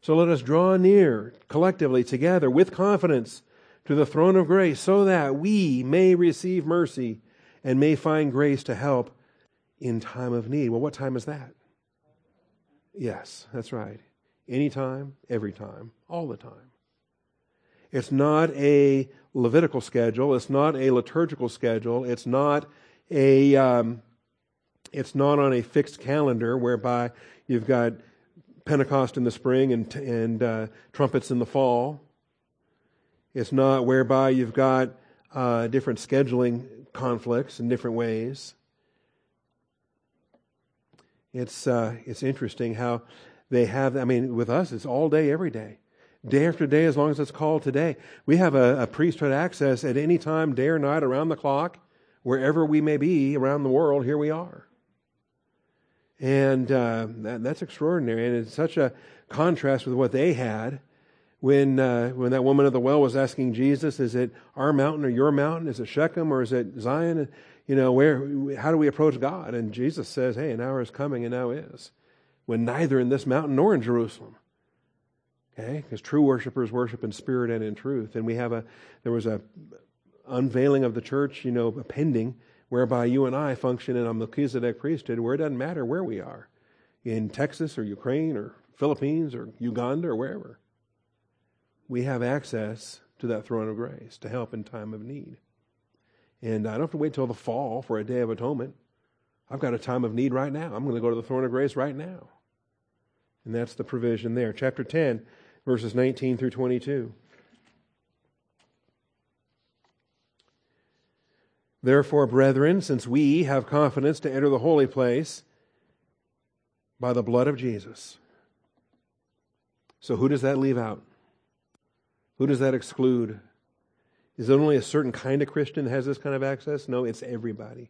So let us draw near collectively together with confidence to the throne of grace so that we may receive mercy and may find grace to help in time of need. Well, what time is that? Yes, that's right. Anytime, every time, all the time. It's not a Levitical schedule. It's not a liturgical schedule. It's not a. Um, it's not on a fixed calendar whereby you've got Pentecost in the spring and and uh, trumpets in the fall. It's not whereby you've got uh, different scheduling conflicts in different ways. It's, uh, it's interesting how they have, I mean, with us, it's all day, every day. Day after day, as long as it's called today. We have a, a priesthood access at any time, day or night, around the clock, wherever we may be around the world, here we are. And uh, that, that's extraordinary. And it's such a contrast with what they had when, uh, when that woman at the well was asking Jesus, is it our mountain or your mountain? Is it Shechem or is it Zion? you know, where, how do we approach God? And Jesus says, hey, an hour is coming and now is, when neither in this mountain nor in Jerusalem. Okay? Because true worshipers worship in spirit and in truth. And we have a, there was a unveiling of the church, you know, pending, whereby you and I function in a Melchizedek priesthood where it doesn't matter where we are in Texas or Ukraine or Philippines or Uganda or wherever. We have access to that throne of grace to help in time of need. And I don't have to wait till the fall for a day of atonement. I've got a time of need right now. I'm going to go to the throne of grace right now. And that's the provision there. Chapter 10, verses 19 through 22. Therefore, brethren, since we have confidence to enter the holy place by the blood of Jesus. So, who does that leave out? Who does that exclude? Is it only a certain kind of Christian that has this kind of access? No, it's everybody.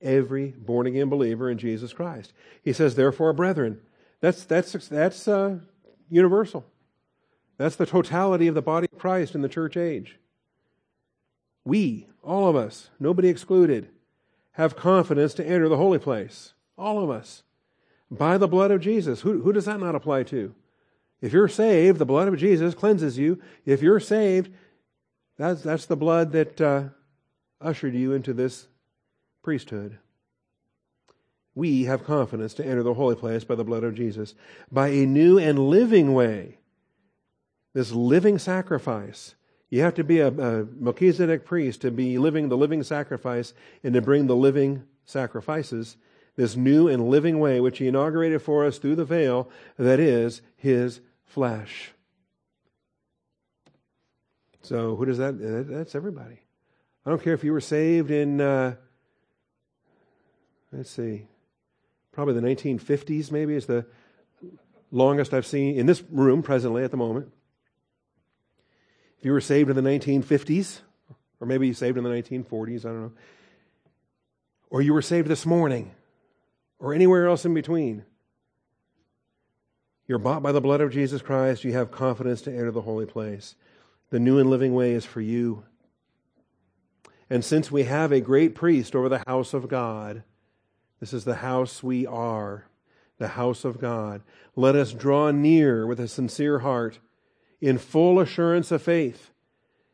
Every born again believer in Jesus Christ. He says, therefore, brethren. That's, that's, that's uh, universal. That's the totality of the body of Christ in the church age. We, all of us, nobody excluded, have confidence to enter the holy place. All of us. By the blood of Jesus. Who, who does that not apply to? If you're saved, the blood of Jesus cleanses you. If you're saved, that's, that's the blood that uh, ushered you into this priesthood. We have confidence to enter the holy place by the blood of Jesus, by a new and living way. This living sacrifice you have to be a, a Melchizedek priest to be living the living sacrifice and to bring the living sacrifices, this new and living way which he inaugurated for us through the veil that is his flesh. So, who does that? That's everybody. I don't care if you were saved in, uh, let's see, probably the 1950s, maybe is the longest I've seen in this room presently at the moment. If you were saved in the 1950s, or maybe you saved in the 1940s, I don't know, or you were saved this morning, or anywhere else in between, you're bought by the blood of Jesus Christ. You have confidence to enter the holy place. The new and living way is for you. And since we have a great priest over the house of God, this is the house we are, the house of God. Let us draw near with a sincere heart in full assurance of faith,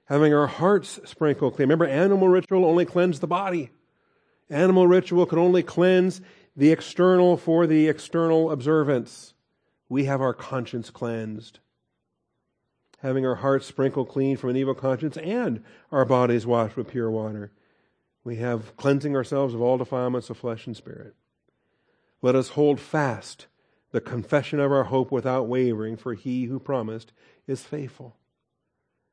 having our hearts sprinkled clean. Remember, animal ritual only cleansed the body. Animal ritual could only cleanse the external for the external observance. We have our conscience cleansed, having our hearts sprinkled clean from an evil conscience and our bodies washed with pure water. We have cleansing ourselves of all defilements of flesh and spirit. Let us hold fast the confession of our hope without wavering, for he who promised is faithful.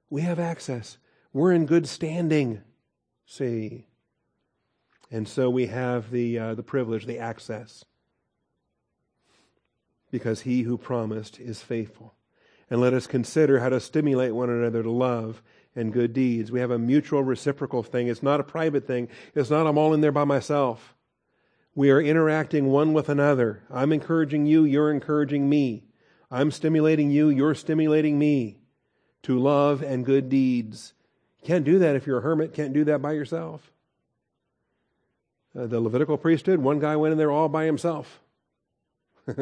We have access. We're in good standing. See. And so we have the, uh, the privilege, the access. Because he who promised is faithful. And let us consider how to stimulate one another to love and good deeds. We have a mutual reciprocal thing. It's not a private thing. It's not I'm all in there by myself. We are interacting one with another. I'm encouraging you, you're encouraging me. I'm stimulating you, you're stimulating me to love and good deeds. Can't do that if you're a hermit, can't do that by yourself. Uh, the Levitical priesthood, one guy went in there all by himself. *laughs*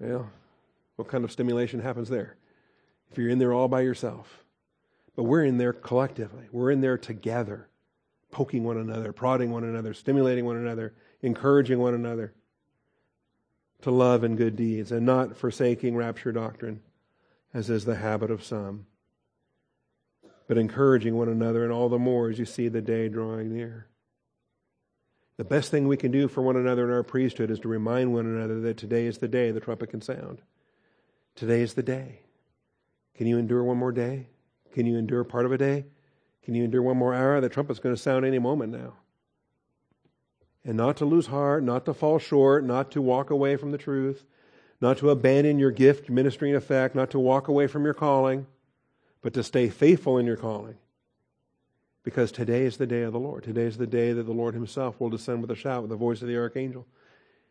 well, what kind of stimulation happens there? If you're in there all by yourself. But we're in there collectively. We're in there together, poking one another, prodding one another, stimulating one another, encouraging one another to love and good deeds, and not forsaking rapture doctrine, as is the habit of some, but encouraging one another, and all the more as you see the day drawing near. The best thing we can do for one another in our priesthood is to remind one another that today is the day the trumpet can sound. Today is the day. Can you endure one more day? Can you endure part of a day? Can you endure one more hour? The trumpet's going to sound any moment now and not to lose heart, not to fall short, not to walk away from the truth, not to abandon your gift, ministering effect, not to walk away from your calling, but to stay faithful in your calling. Because today is the day of the Lord. Today is the day that the Lord Himself will descend with a shout, with the voice of the archangel.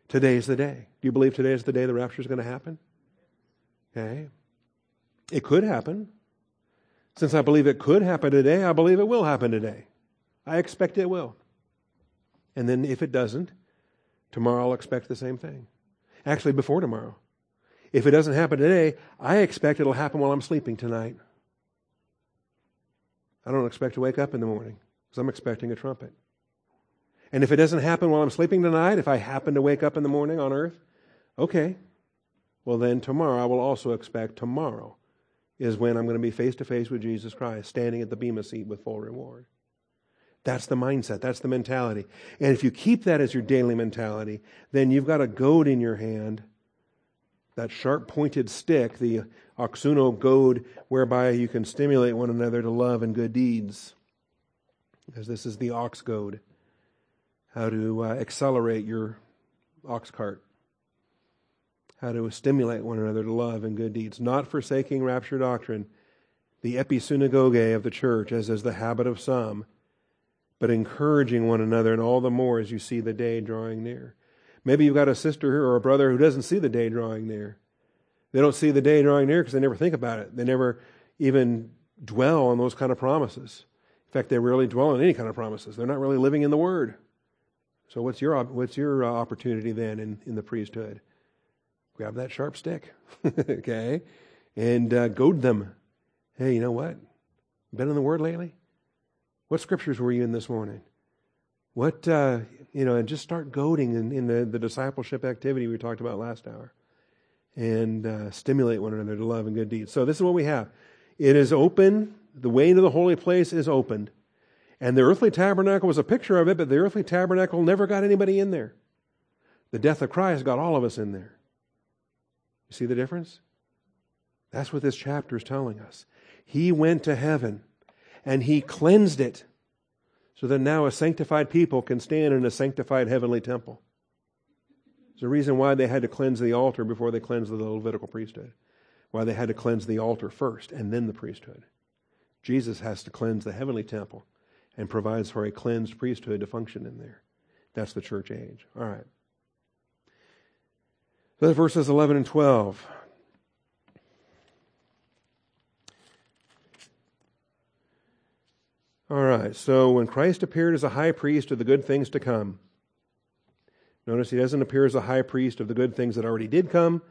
Today is the day. Do you believe today is the day the rapture is going to happen? Okay. It could happen. Since I believe it could happen today, I believe it will happen today. I expect it will. And then if it doesn't, tomorrow I'll expect the same thing. Actually, before tomorrow. If it doesn't happen today, I expect it'll happen while I'm sleeping tonight. I don't expect to wake up in the morning because I'm expecting a trumpet. And if it doesn't happen while I'm sleeping tonight, if I happen to wake up in the morning on earth, okay. Well, then tomorrow I will also expect tomorrow is when I'm going to be face to face with Jesus Christ, standing at the Bema seat with full reward. That's the mindset. That's the mentality. And if you keep that as your daily mentality, then you've got a goad in your hand, that sharp pointed stick, the oxuno goad, whereby you can stimulate one another to love and good deeds. Because this is the ox goad. How to uh, accelerate your ox cart. How to stimulate one another to love and good deeds. Not forsaking rapture doctrine the episynagoge of the church, as is the habit of some, but encouraging one another, and all the more as you see the day drawing near. Maybe you've got a sister or a brother who doesn't see the day drawing near. They don't see the day drawing near because they never think about it. They never even dwell on those kind of promises. In fact, they rarely dwell on any kind of promises. They're not really living in the Word. So, what's your, what's your uh, opportunity then in, in the priesthood? Grab that sharp stick, *laughs* okay, and uh, goad them. Hey, you know what? Been in the Word lately? What scriptures were you in this morning? What, uh, you know, and just start goading in, in the, the discipleship activity we talked about last hour and uh, stimulate one another to love and good deeds. So, this is what we have. It is open. The way into the holy place is opened. And the earthly tabernacle was a picture of it, but the earthly tabernacle never got anybody in there. The death of Christ got all of us in there. You see the difference? That's what this chapter is telling us. He went to heaven and he cleansed it so that now a sanctified people can stand in a sanctified heavenly temple. There's a reason why they had to cleanse the altar before they cleansed the Levitical priesthood why they had to cleanse the altar first and then the priesthood. Jesus has to cleanse the heavenly temple and provides for a cleansed priesthood to function in there. That's the church age. All right. So verses 11 and 12. All right, so when Christ appeared as a high priest of the good things to come, notice he doesn't appear as a high priest of the good things that already did come,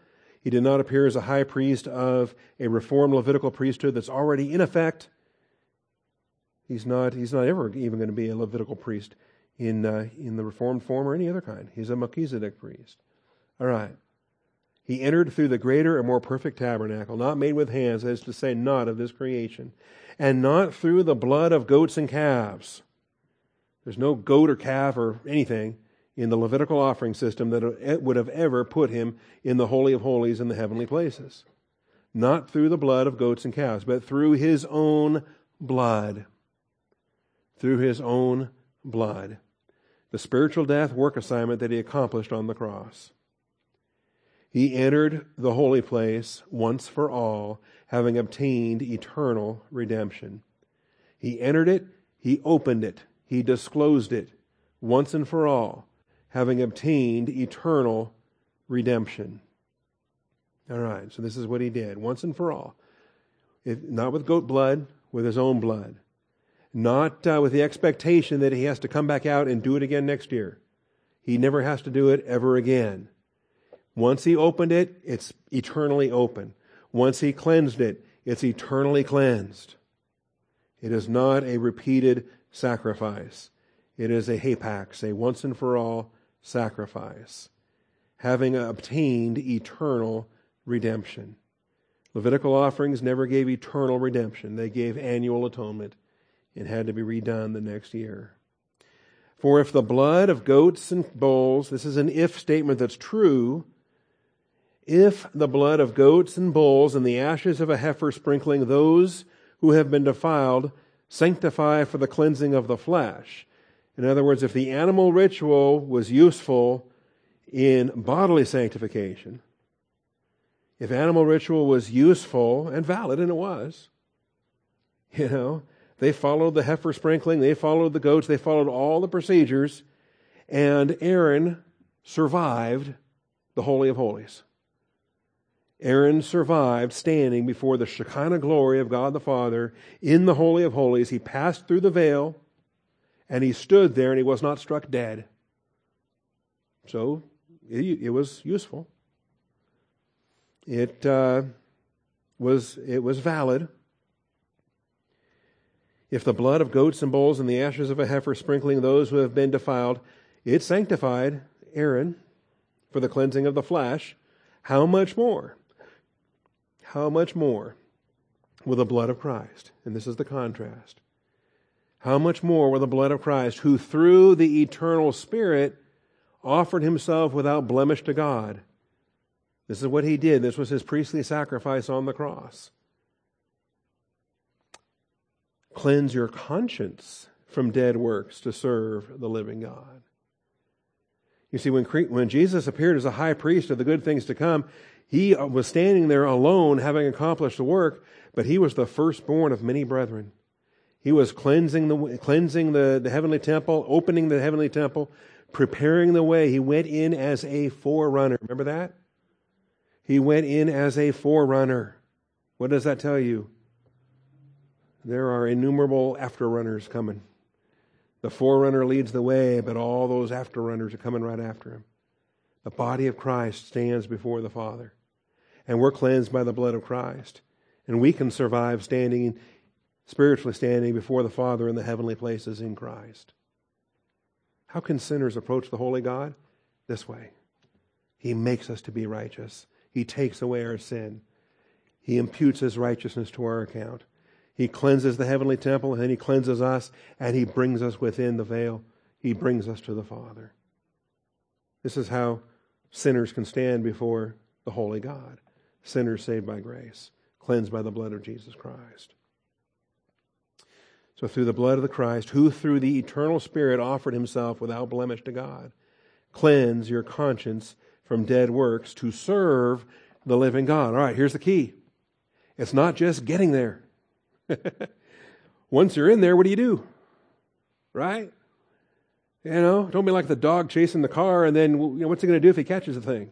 he did not appear as a high priest of a reformed Levitical priesthood that's already in effect. He's not, he's not ever even going to be a Levitical priest in, uh, in the Reformed form or any other kind. He's a Melchizedek priest. All right. He entered through the greater and more perfect tabernacle, not made with hands, that is to say, not of this creation, and not through the blood of goats and calves. There's no goat or calf or anything in the Levitical offering system that would have ever put him in the Holy of Holies in the heavenly places. Not through the blood of goats and calves, but through his own blood. Through his own blood. The spiritual death work assignment that he accomplished on the cross. He entered the holy place once for all, having obtained eternal redemption. He entered it, he opened it, he disclosed it once and for all having obtained eternal redemption. All right, so this is what he did once and for all. If, not with goat blood, with his own blood. Not uh, with the expectation that he has to come back out and do it again next year. He never has to do it ever again. Once he opened it, it's eternally open. Once he cleansed it, it's eternally cleansed. It is not a repeated sacrifice. It is a hapax, a once and for all sacrifice, having obtained eternal redemption. Levitical offerings never gave eternal redemption, they gave annual atonement and had to be redone the next year. For if the blood of goats and bulls, this is an if statement that's true, if the blood of goats and bulls and the ashes of a heifer sprinkling those who have been defiled sanctify for the cleansing of the flesh, in other words, if the animal ritual was useful in bodily sanctification, if animal ritual was useful and valid, and it was, *laughs* you know, they followed the heifer sprinkling, they followed the goats, they followed all the procedures, and Aaron survived the Holy of Holies. Aaron survived standing before the Shekinah glory of God the Father in the Holy of Holies. He passed through the veil and he stood there and he was not struck dead. So it, it was useful. It uh, was it was valid. If the blood of goats and bulls and the ashes of a heifer sprinkling those who have been defiled, it sanctified Aaron for the cleansing of the flesh, how much more? How much more will the blood of Christ? And this is the contrast how much more will the blood of Christ, who through the eternal Spirit offered himself without blemish to God? This is what he did. This was his priestly sacrifice on the cross. Cleanse your conscience from dead works to serve the living God. You see, when, when Jesus appeared as a high priest of the good things to come, He uh, was standing there alone, having accomplished the work, but he was the firstborn of many brethren. He was cleansing the, cleansing the, the heavenly temple, opening the heavenly temple, preparing the way. He went in as a forerunner. Remember that? He went in as a forerunner. What does that tell you? There are innumerable afterrunners coming. The forerunner leads the way, but all those afterrunners are coming right after him. The body of Christ stands before the Father, and we're cleansed by the blood of Christ. And we can survive standing, spiritually standing before the Father in the heavenly places in Christ. How can sinners approach the holy God? This way. He makes us to be righteous. He takes away our sin. He imputes his righteousness to our account. He cleanses the heavenly temple, and he cleanses us, and he brings us within the veil. He brings us to the Father. This is how sinners can stand before the holy God. Sinners saved by grace, cleansed by the blood of Jesus Christ. So, through the blood of the Christ, who through the eternal Spirit offered himself without blemish to God, cleanse your conscience from dead works to serve the living God. All right, here's the key it's not just getting there. *laughs* Once you're in there, what do you do? Right? You know, don't be like the dog chasing the car, and then you know, what's he going to do if he catches the thing?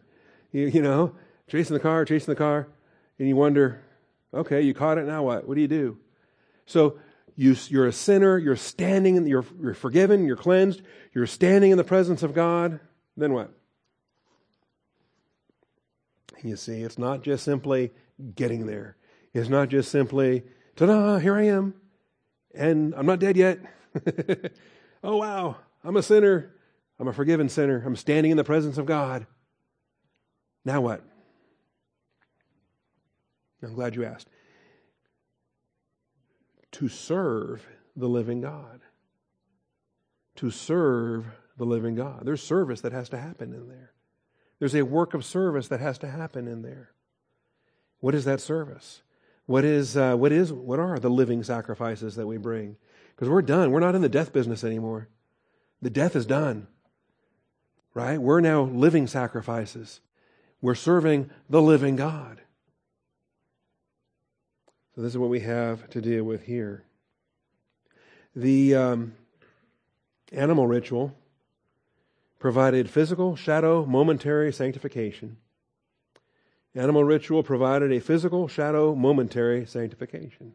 You, you know, chasing the car, chasing the car, and you wonder, okay, you caught it, now what? What do you do? So you, are a sinner, you're standing, you're, you're forgiven, you're cleansed, you're standing in the presence of God. Then what? You see, it's not just simply getting there. It's not just simply, ta da, here I am, and I'm not dead yet. *laughs* oh, wow, I'm a sinner. I'm a forgiven sinner. I'm standing in the presence of God. Now what? I'm glad you asked to serve the living God. To serve the living God. There's service that has to happen in there. There's a work of service that has to happen in there. What is that service? What is uh, what is what are the living sacrifices that we bring? Because we're done. We're not in the death business anymore. The death is done. Right? We're now living sacrifices. We're serving the living God. So, this is what we have to deal with here. The um, animal ritual provided physical, shadow, momentary sanctification. Animal ritual provided a physical, shadow, momentary sanctification.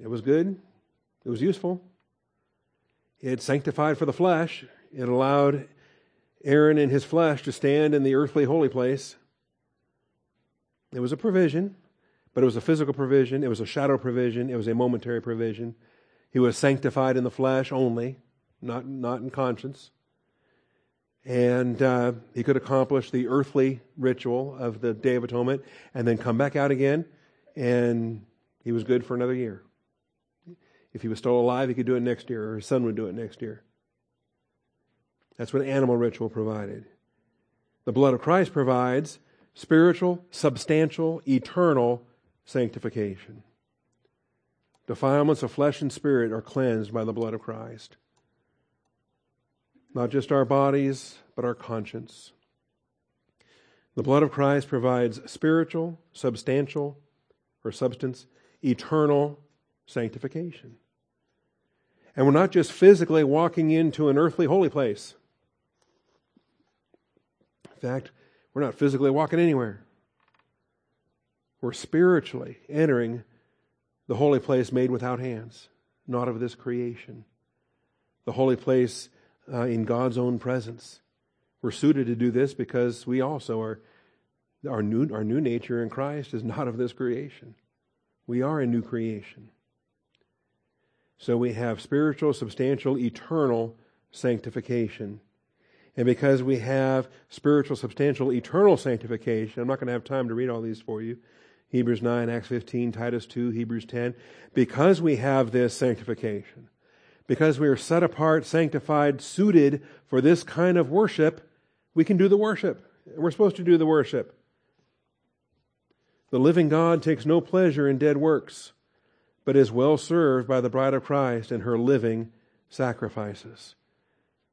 It was good. It was useful. It sanctified for the flesh. It allowed Aaron and his flesh to stand in the earthly holy place it was a provision, but it was a physical provision. It was a shadow provision. It was a momentary provision. He was sanctified in the flesh only, not, not in conscience. And uh, he could accomplish the earthly ritual of the Day of Atonement and then come back out again, and he was good for another year. If he was still alive, he could do it next year, or his son would do it next year. That's what animal ritual provided. The blood of Christ provides spiritual, substantial, eternal sanctification. Defilements of flesh and spirit are cleansed by the blood of Christ. Not just our bodies, but our conscience. The blood of Christ provides spiritual, substantial, or substance, eternal sanctification. And we're not just physically walking into an earthly holy place. In fact, we're not physically walking anywhere. We're spiritually entering the holy place made without hands, not of this creation. The holy place uh, in God's own presence. We're suited to do this because we also are, our new, our new nature in Christ is not of this creation. We are a new creation. So we have spiritual, substantial, eternal sanctification. And because we have spiritual, substantial, eternal sanctification, I'm not going to have time to read all these for you. Hebrews 9, Acts 15, Titus 2, Hebrews 10. Because we have this sanctification, because we are set apart, sanctified, suited for this kind of worship, we can do the worship. We're supposed to do the worship. The living God takes no pleasure in dead works, but is well served by the bride of Christ and her living sacrifices.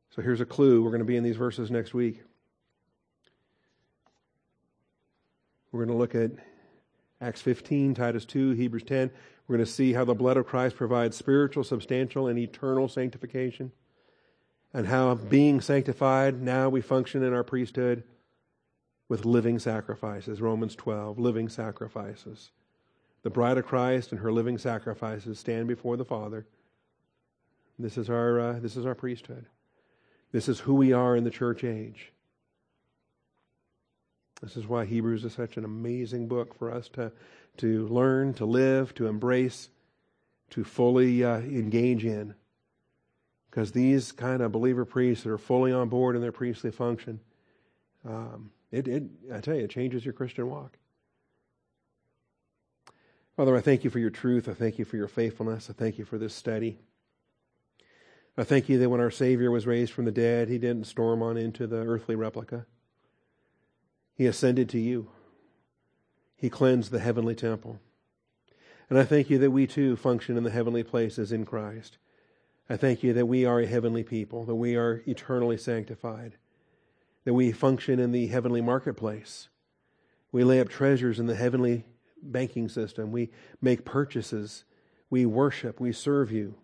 So here's a clue. We're going to be in these verses next week. We're going to look at Acts 15, Titus 2, Hebrews 10. We're going to see how the blood of Christ provides spiritual, substantial, and eternal sanctification. And how, being sanctified, now we function in our priesthood with living sacrifices. Romans 12, living sacrifices. The bride of Christ and her living sacrifices stand before the Father. This is our, uh, this is our priesthood. This is who we are in the church age. This is why Hebrews is such an amazing book for us to, to learn, to live, to embrace, to fully uh, engage in. Because these kind of believer priests that are fully on board in their priestly function, um, it, it, I tell you, it changes your Christian walk. Father, I thank you for your truth. I thank you for your faithfulness. I thank you for this study. I thank you that when our Savior was raised from the dead, he didn't storm on into the earthly replica. He ascended to you. He cleansed the heavenly temple. And I thank you that we too function in the heavenly places in Christ. I thank you that we are a heavenly people, that we are eternally sanctified, that we function in the heavenly marketplace. We lay up treasures in the heavenly banking system. We make purchases. We worship. We serve you.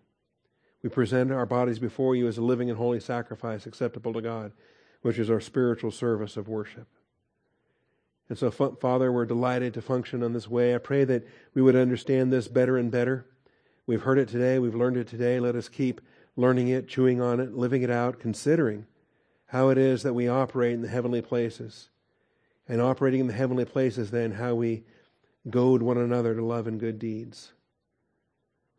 We present our bodies before you as a living and holy sacrifice acceptable to God, which is our spiritual service of worship. And so, Father, we're delighted to function in this way. I pray that we would understand this better and better. We've heard it today, we've learned it today. Let us keep learning it, chewing on it, living it out, considering how it is that we operate in the heavenly places. And operating in the heavenly places, then, how we goad one another to love and good deeds.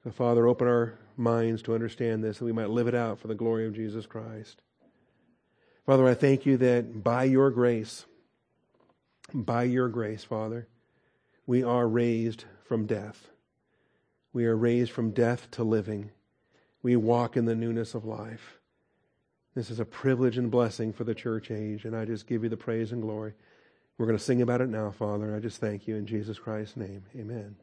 So, Father, open our minds to understand this, that we might live it out for the glory of Jesus Christ. Father, I thank you that by your grace, by your grace, Father, we are raised from death. We are raised from death to living. We walk in the newness of life. This is a privilege and blessing for the church age, and I just give you the praise and glory. We're going to sing about it now, Father. I just thank you in Jesus Christ's name. Amen.